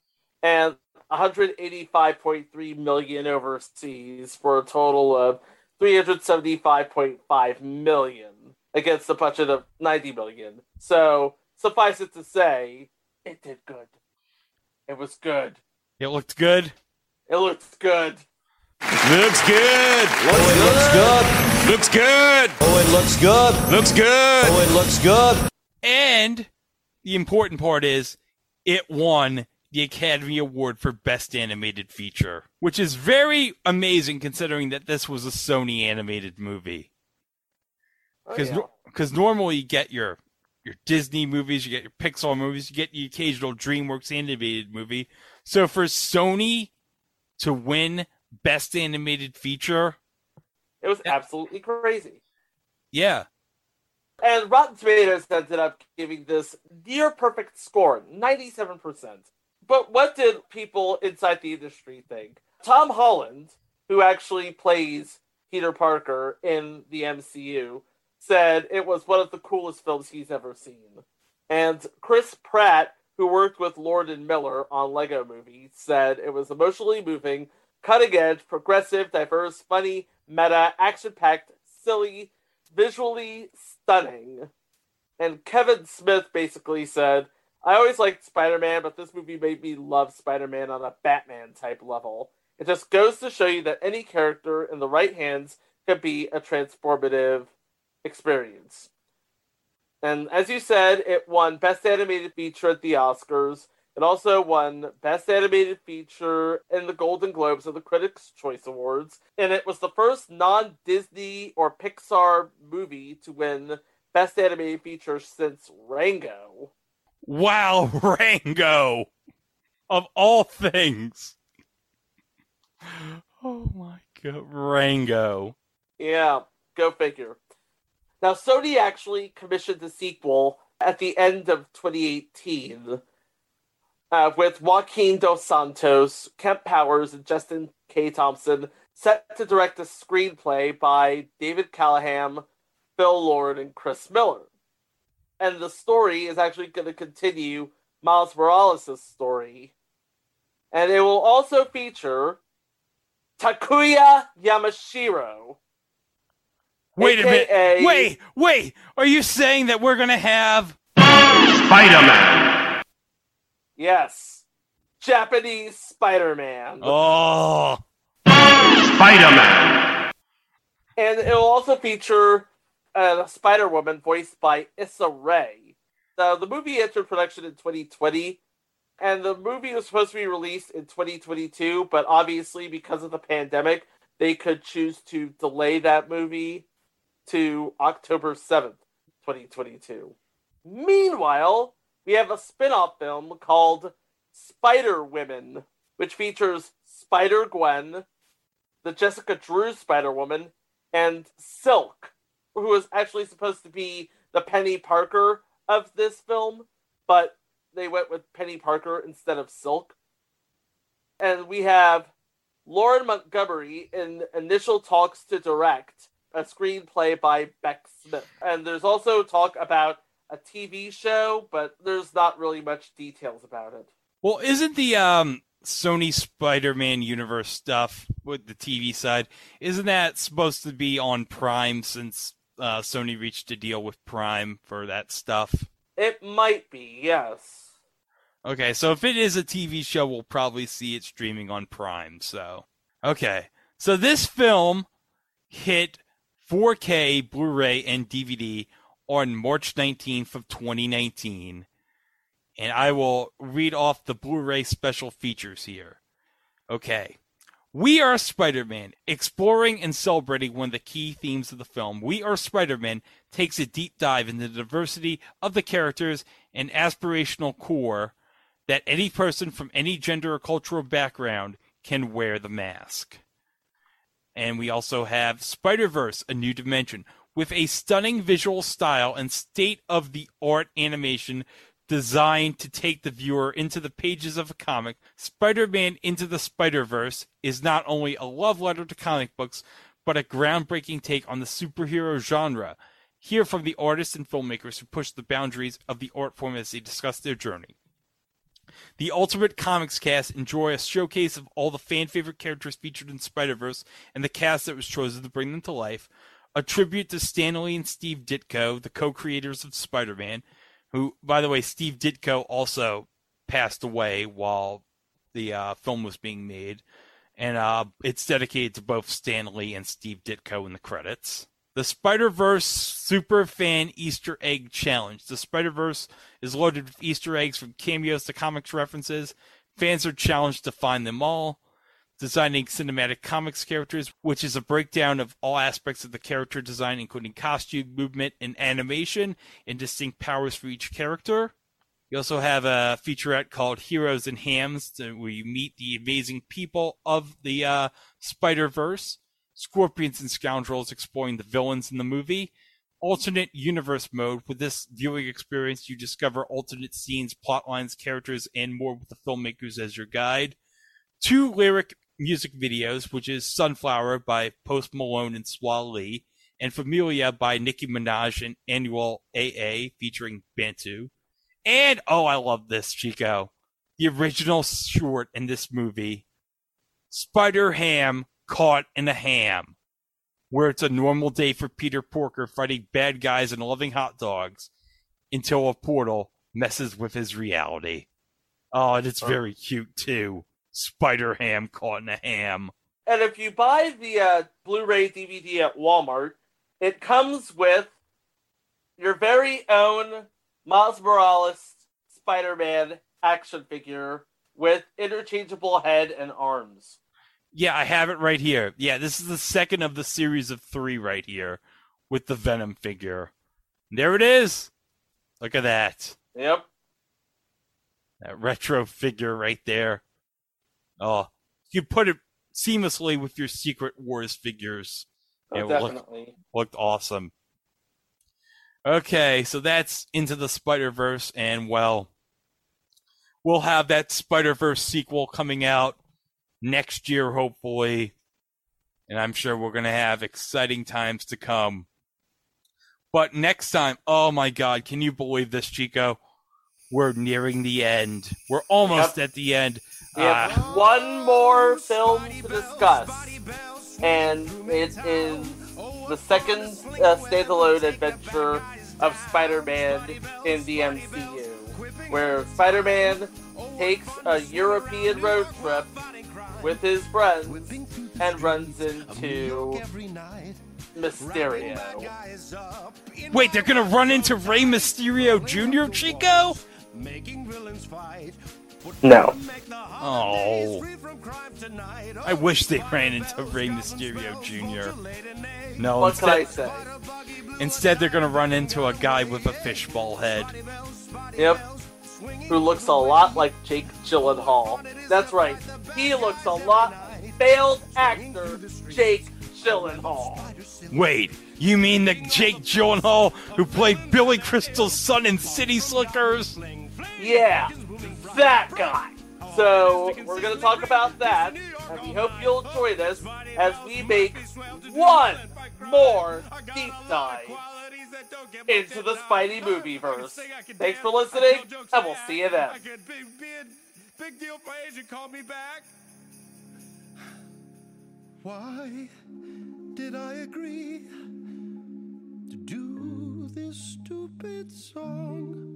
Speaker 2: and 185.3 million overseas for a total of 375.5 million against the budget of 90 million. So, suffice it to say, it did good. It was good.
Speaker 3: It looked good.
Speaker 2: It looked good.
Speaker 6: Looks good.
Speaker 18: It looks good.
Speaker 6: Looks good.
Speaker 18: Oh, it looks good.
Speaker 6: Looks good.
Speaker 18: Oh, it looks good.
Speaker 3: And the important part is it won the Academy Award for Best Animated Feature, which is very amazing considering that this was a Sony animated movie.
Speaker 2: Oh,
Speaker 3: Because
Speaker 2: yeah.
Speaker 3: normally you get your your Disney movies, you get your Pixar movies, you get the occasional DreamWorks animated movie. So for Sony to win Best Animated Feature,
Speaker 2: It was absolutely crazy.
Speaker 3: yeah,
Speaker 2: And Rotten Tomatoes ended up giving this near perfect score, 97%. But what did people inside the industry think? Tom Holland, who actually plays Peter Parker in the MCU, said it was one of the coolest films he's ever seen. And Chris Pratt, who worked with Lord and Miller on Lego Movie, said it was emotionally moving, cutting edge, progressive, diverse, funny, meta, action packed, silly, visually stunning. And Kevin Smith basically said I always liked Spider Man, but this movie made me love Spider Man on a Batman type level. It just goes to show you that any character in the right hands could be a transformative experience. And as you said, it won Best Animated Feature at the Oscars. It also won Best Animated Feature in the Golden Globes of the Critics' Choice Awards. And it was the first non Disney or Pixar movie to win Best Animated Feature since Rango.
Speaker 3: Wow, Rango! Of all things. Oh my god, Rango.
Speaker 2: Yeah, go figure. Now, Sony actually commissioned the sequel at the end of 2018 uh, with Joaquin Dos Santos, Kemp Powers, and Justin K. Thompson set to direct a screenplay by David Callaham, Phil Lord, and Chris Miller. And the story is actually going to continue Miles Morales' story. And it will also feature Takuya Yamashiro.
Speaker 3: Wait a minute.
Speaker 2: AKA
Speaker 3: Wait, wait. Are you saying that we're going to have
Speaker 6: Spider Man.
Speaker 2: Yes. Japanese Spider Man.
Speaker 3: Oh.
Speaker 6: Spider Man.
Speaker 2: And it will also feature uh, Spider Woman voiced by Issa Rae. So the movie entered production in 2020, and the movie was supposed to be released in 2022, but obviously, because of the pandemic, they could choose to delay that movie to October 7th, 2022. Meanwhile, we have a spin off film called Spider Women, which features Spider Gwen, the Jessica Drew Spider Woman, and Silk, who is actually supposed to be the Penny Parker of this film, but they went with Penny Parker instead of Silk. And we have Lauren Montgomery in initial talks to direct a screenplay by Bek Smith. And there's also talk about a TV show, but there's not really much details about it.
Speaker 3: Well, isn't the um, Sony Spider-Man universe stuff with the TV side isn't that supposed to be on Prime since uh, Sony reached a deal with Prime for that stuff?
Speaker 2: It might be, yes.
Speaker 3: Okay, so if it is a TV show, we'll probably see it streaming on Prime. So, okay, so this film hit 4K Blu-ray and DVD on March 19th of 2019, and I will read off the Blu-ray special features here. Okay. We Are Spider Man, exploring and celebrating one of the key themes of the film. We Are Spider Man takes a deep dive into the diversity of the characters and aspirational core that any person from any gender or cultural background can wear the mask. And we also have Spider Verse, a new dimension, with a stunning visual style and state of the art animation designed to take the viewer into the pages of a comic, Spider Man Into the Spider Verse is not only a love letter to comic books, but a groundbreaking take on the superhero genre. Hear from the artists and filmmakers who pushed the boundaries of the art form as they discuss their journey. The Ultimate Comics cast enjoy a showcase of all the fan favorite characters featured in Spider Verse and the cast that was chosen to bring them to life. A tribute to Stan Lee and Steve Ditko, the co creators of Spider Man, who, by the way, Steve Ditko also passed away while the uh, film was being made. And uh, it's dedicated to both Stan Lee and Steve Ditko in the credits. The Spider Verse Super Fan Easter Egg Challenge. The Spider Verse is loaded with Easter eggs from cameos to comics references. Fans are challenged to find them all. Designing cinematic comics characters, which is a breakdown of all aspects of the character design, including costume, movement, and animation, and distinct powers for each character. You also have a featurette called Heroes and Hams, where you meet the amazing people of the uh, Spider Verse. Scorpions and Scoundrels exploring the villains in the movie. Alternate universe mode. With this viewing experience, you discover alternate scenes, plot lines, characters, and more with the filmmakers as your guide. Two lyric music videos, which is Sunflower by Post Malone and Swae Lee, and Familia by Nicki Minaj and Anuel AA featuring Bantu. And, oh, I love this, Chico. The original short in this movie, Spider Ham Caught in a Ham, where it's a normal day for Peter Porker fighting bad guys and loving hot dogs until a portal messes with his reality. Oh, and it's oh. very cute too. Spider Ham caught in a ham.
Speaker 2: And if you buy the uh, Blu-ray DVD at Walmart, it comes with your very own Miles Morales Spider-Man action figure with interchangeable head and arms.
Speaker 3: Yeah, I have it right here. Yeah, this is the second of the series of three right here with the Venom figure. There it is. Look at that.
Speaker 2: Yep.
Speaker 3: That retro figure right there. Oh, you put it seamlessly with your Secret Wars figures.
Speaker 2: Oh,
Speaker 3: it looked,
Speaker 2: definitely.
Speaker 3: looked awesome. Okay, so that's into the Spider Verse, and well, we'll have that Spider Verse sequel coming out next year, hopefully. And I'm sure we're going to have exciting times to come. But next time, oh my God, can you believe this, Chico? We're nearing the end. We're almost at the end.
Speaker 2: We have
Speaker 3: Ah,
Speaker 2: one more film to discuss, and it is the second uh, standalone adventure of Spider-Man in the MCU, where Spider-Man takes a European road trip with his friends and runs into Mysterio.
Speaker 3: wait, they're going to run into Rey Mysterio Jr., Chico?
Speaker 2: No.
Speaker 3: Oh. I wish they ran into Rey Mysterio Jr. No,
Speaker 2: What can I
Speaker 3: instead,
Speaker 2: say?
Speaker 3: instead they're going to run into a guy with a fishbowl head.
Speaker 2: Yep. Who looks a lot like Jake Gyllenhaal. That's right. He looks a lot failed actor Jake Gyllenhaal.
Speaker 3: Wait, you mean the Jake Gyllenhaal who played Billy Crystal's son in City Slickers?
Speaker 2: Yeah, that guy. So we're gonna talk about that, and we hope you'll enjoy this as we make one more deep dive into the Spidey movieverse. Thanks for listening, and we'll see you then.
Speaker 6: Big deal for Asian, call me back. Why did I agree to do this stupid song?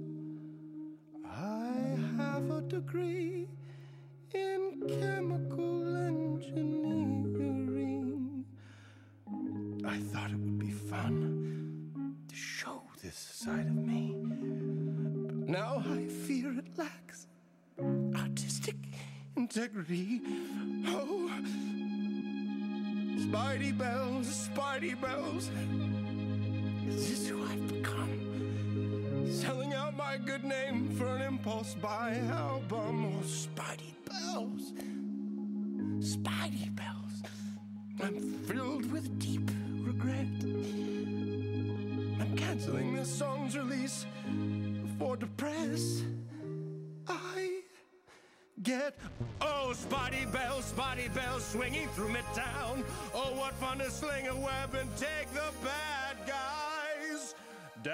Speaker 6: Have a degree in chemical engineering. I thought it would be fun to show this side of me. But now I fear it lacks artistic integrity. Oh, Spidey bells, Spidey bells. Is this who I've become? Selling out my good name for an impulse buy album. Oh, Spidey bells, Spidey bells. I'm filled with deep regret. I'm canceling this song's release for depress. I get oh Spotty bells, Spotty bells swinging through midtown. Oh, what fun to sling a web and take the bad guys down.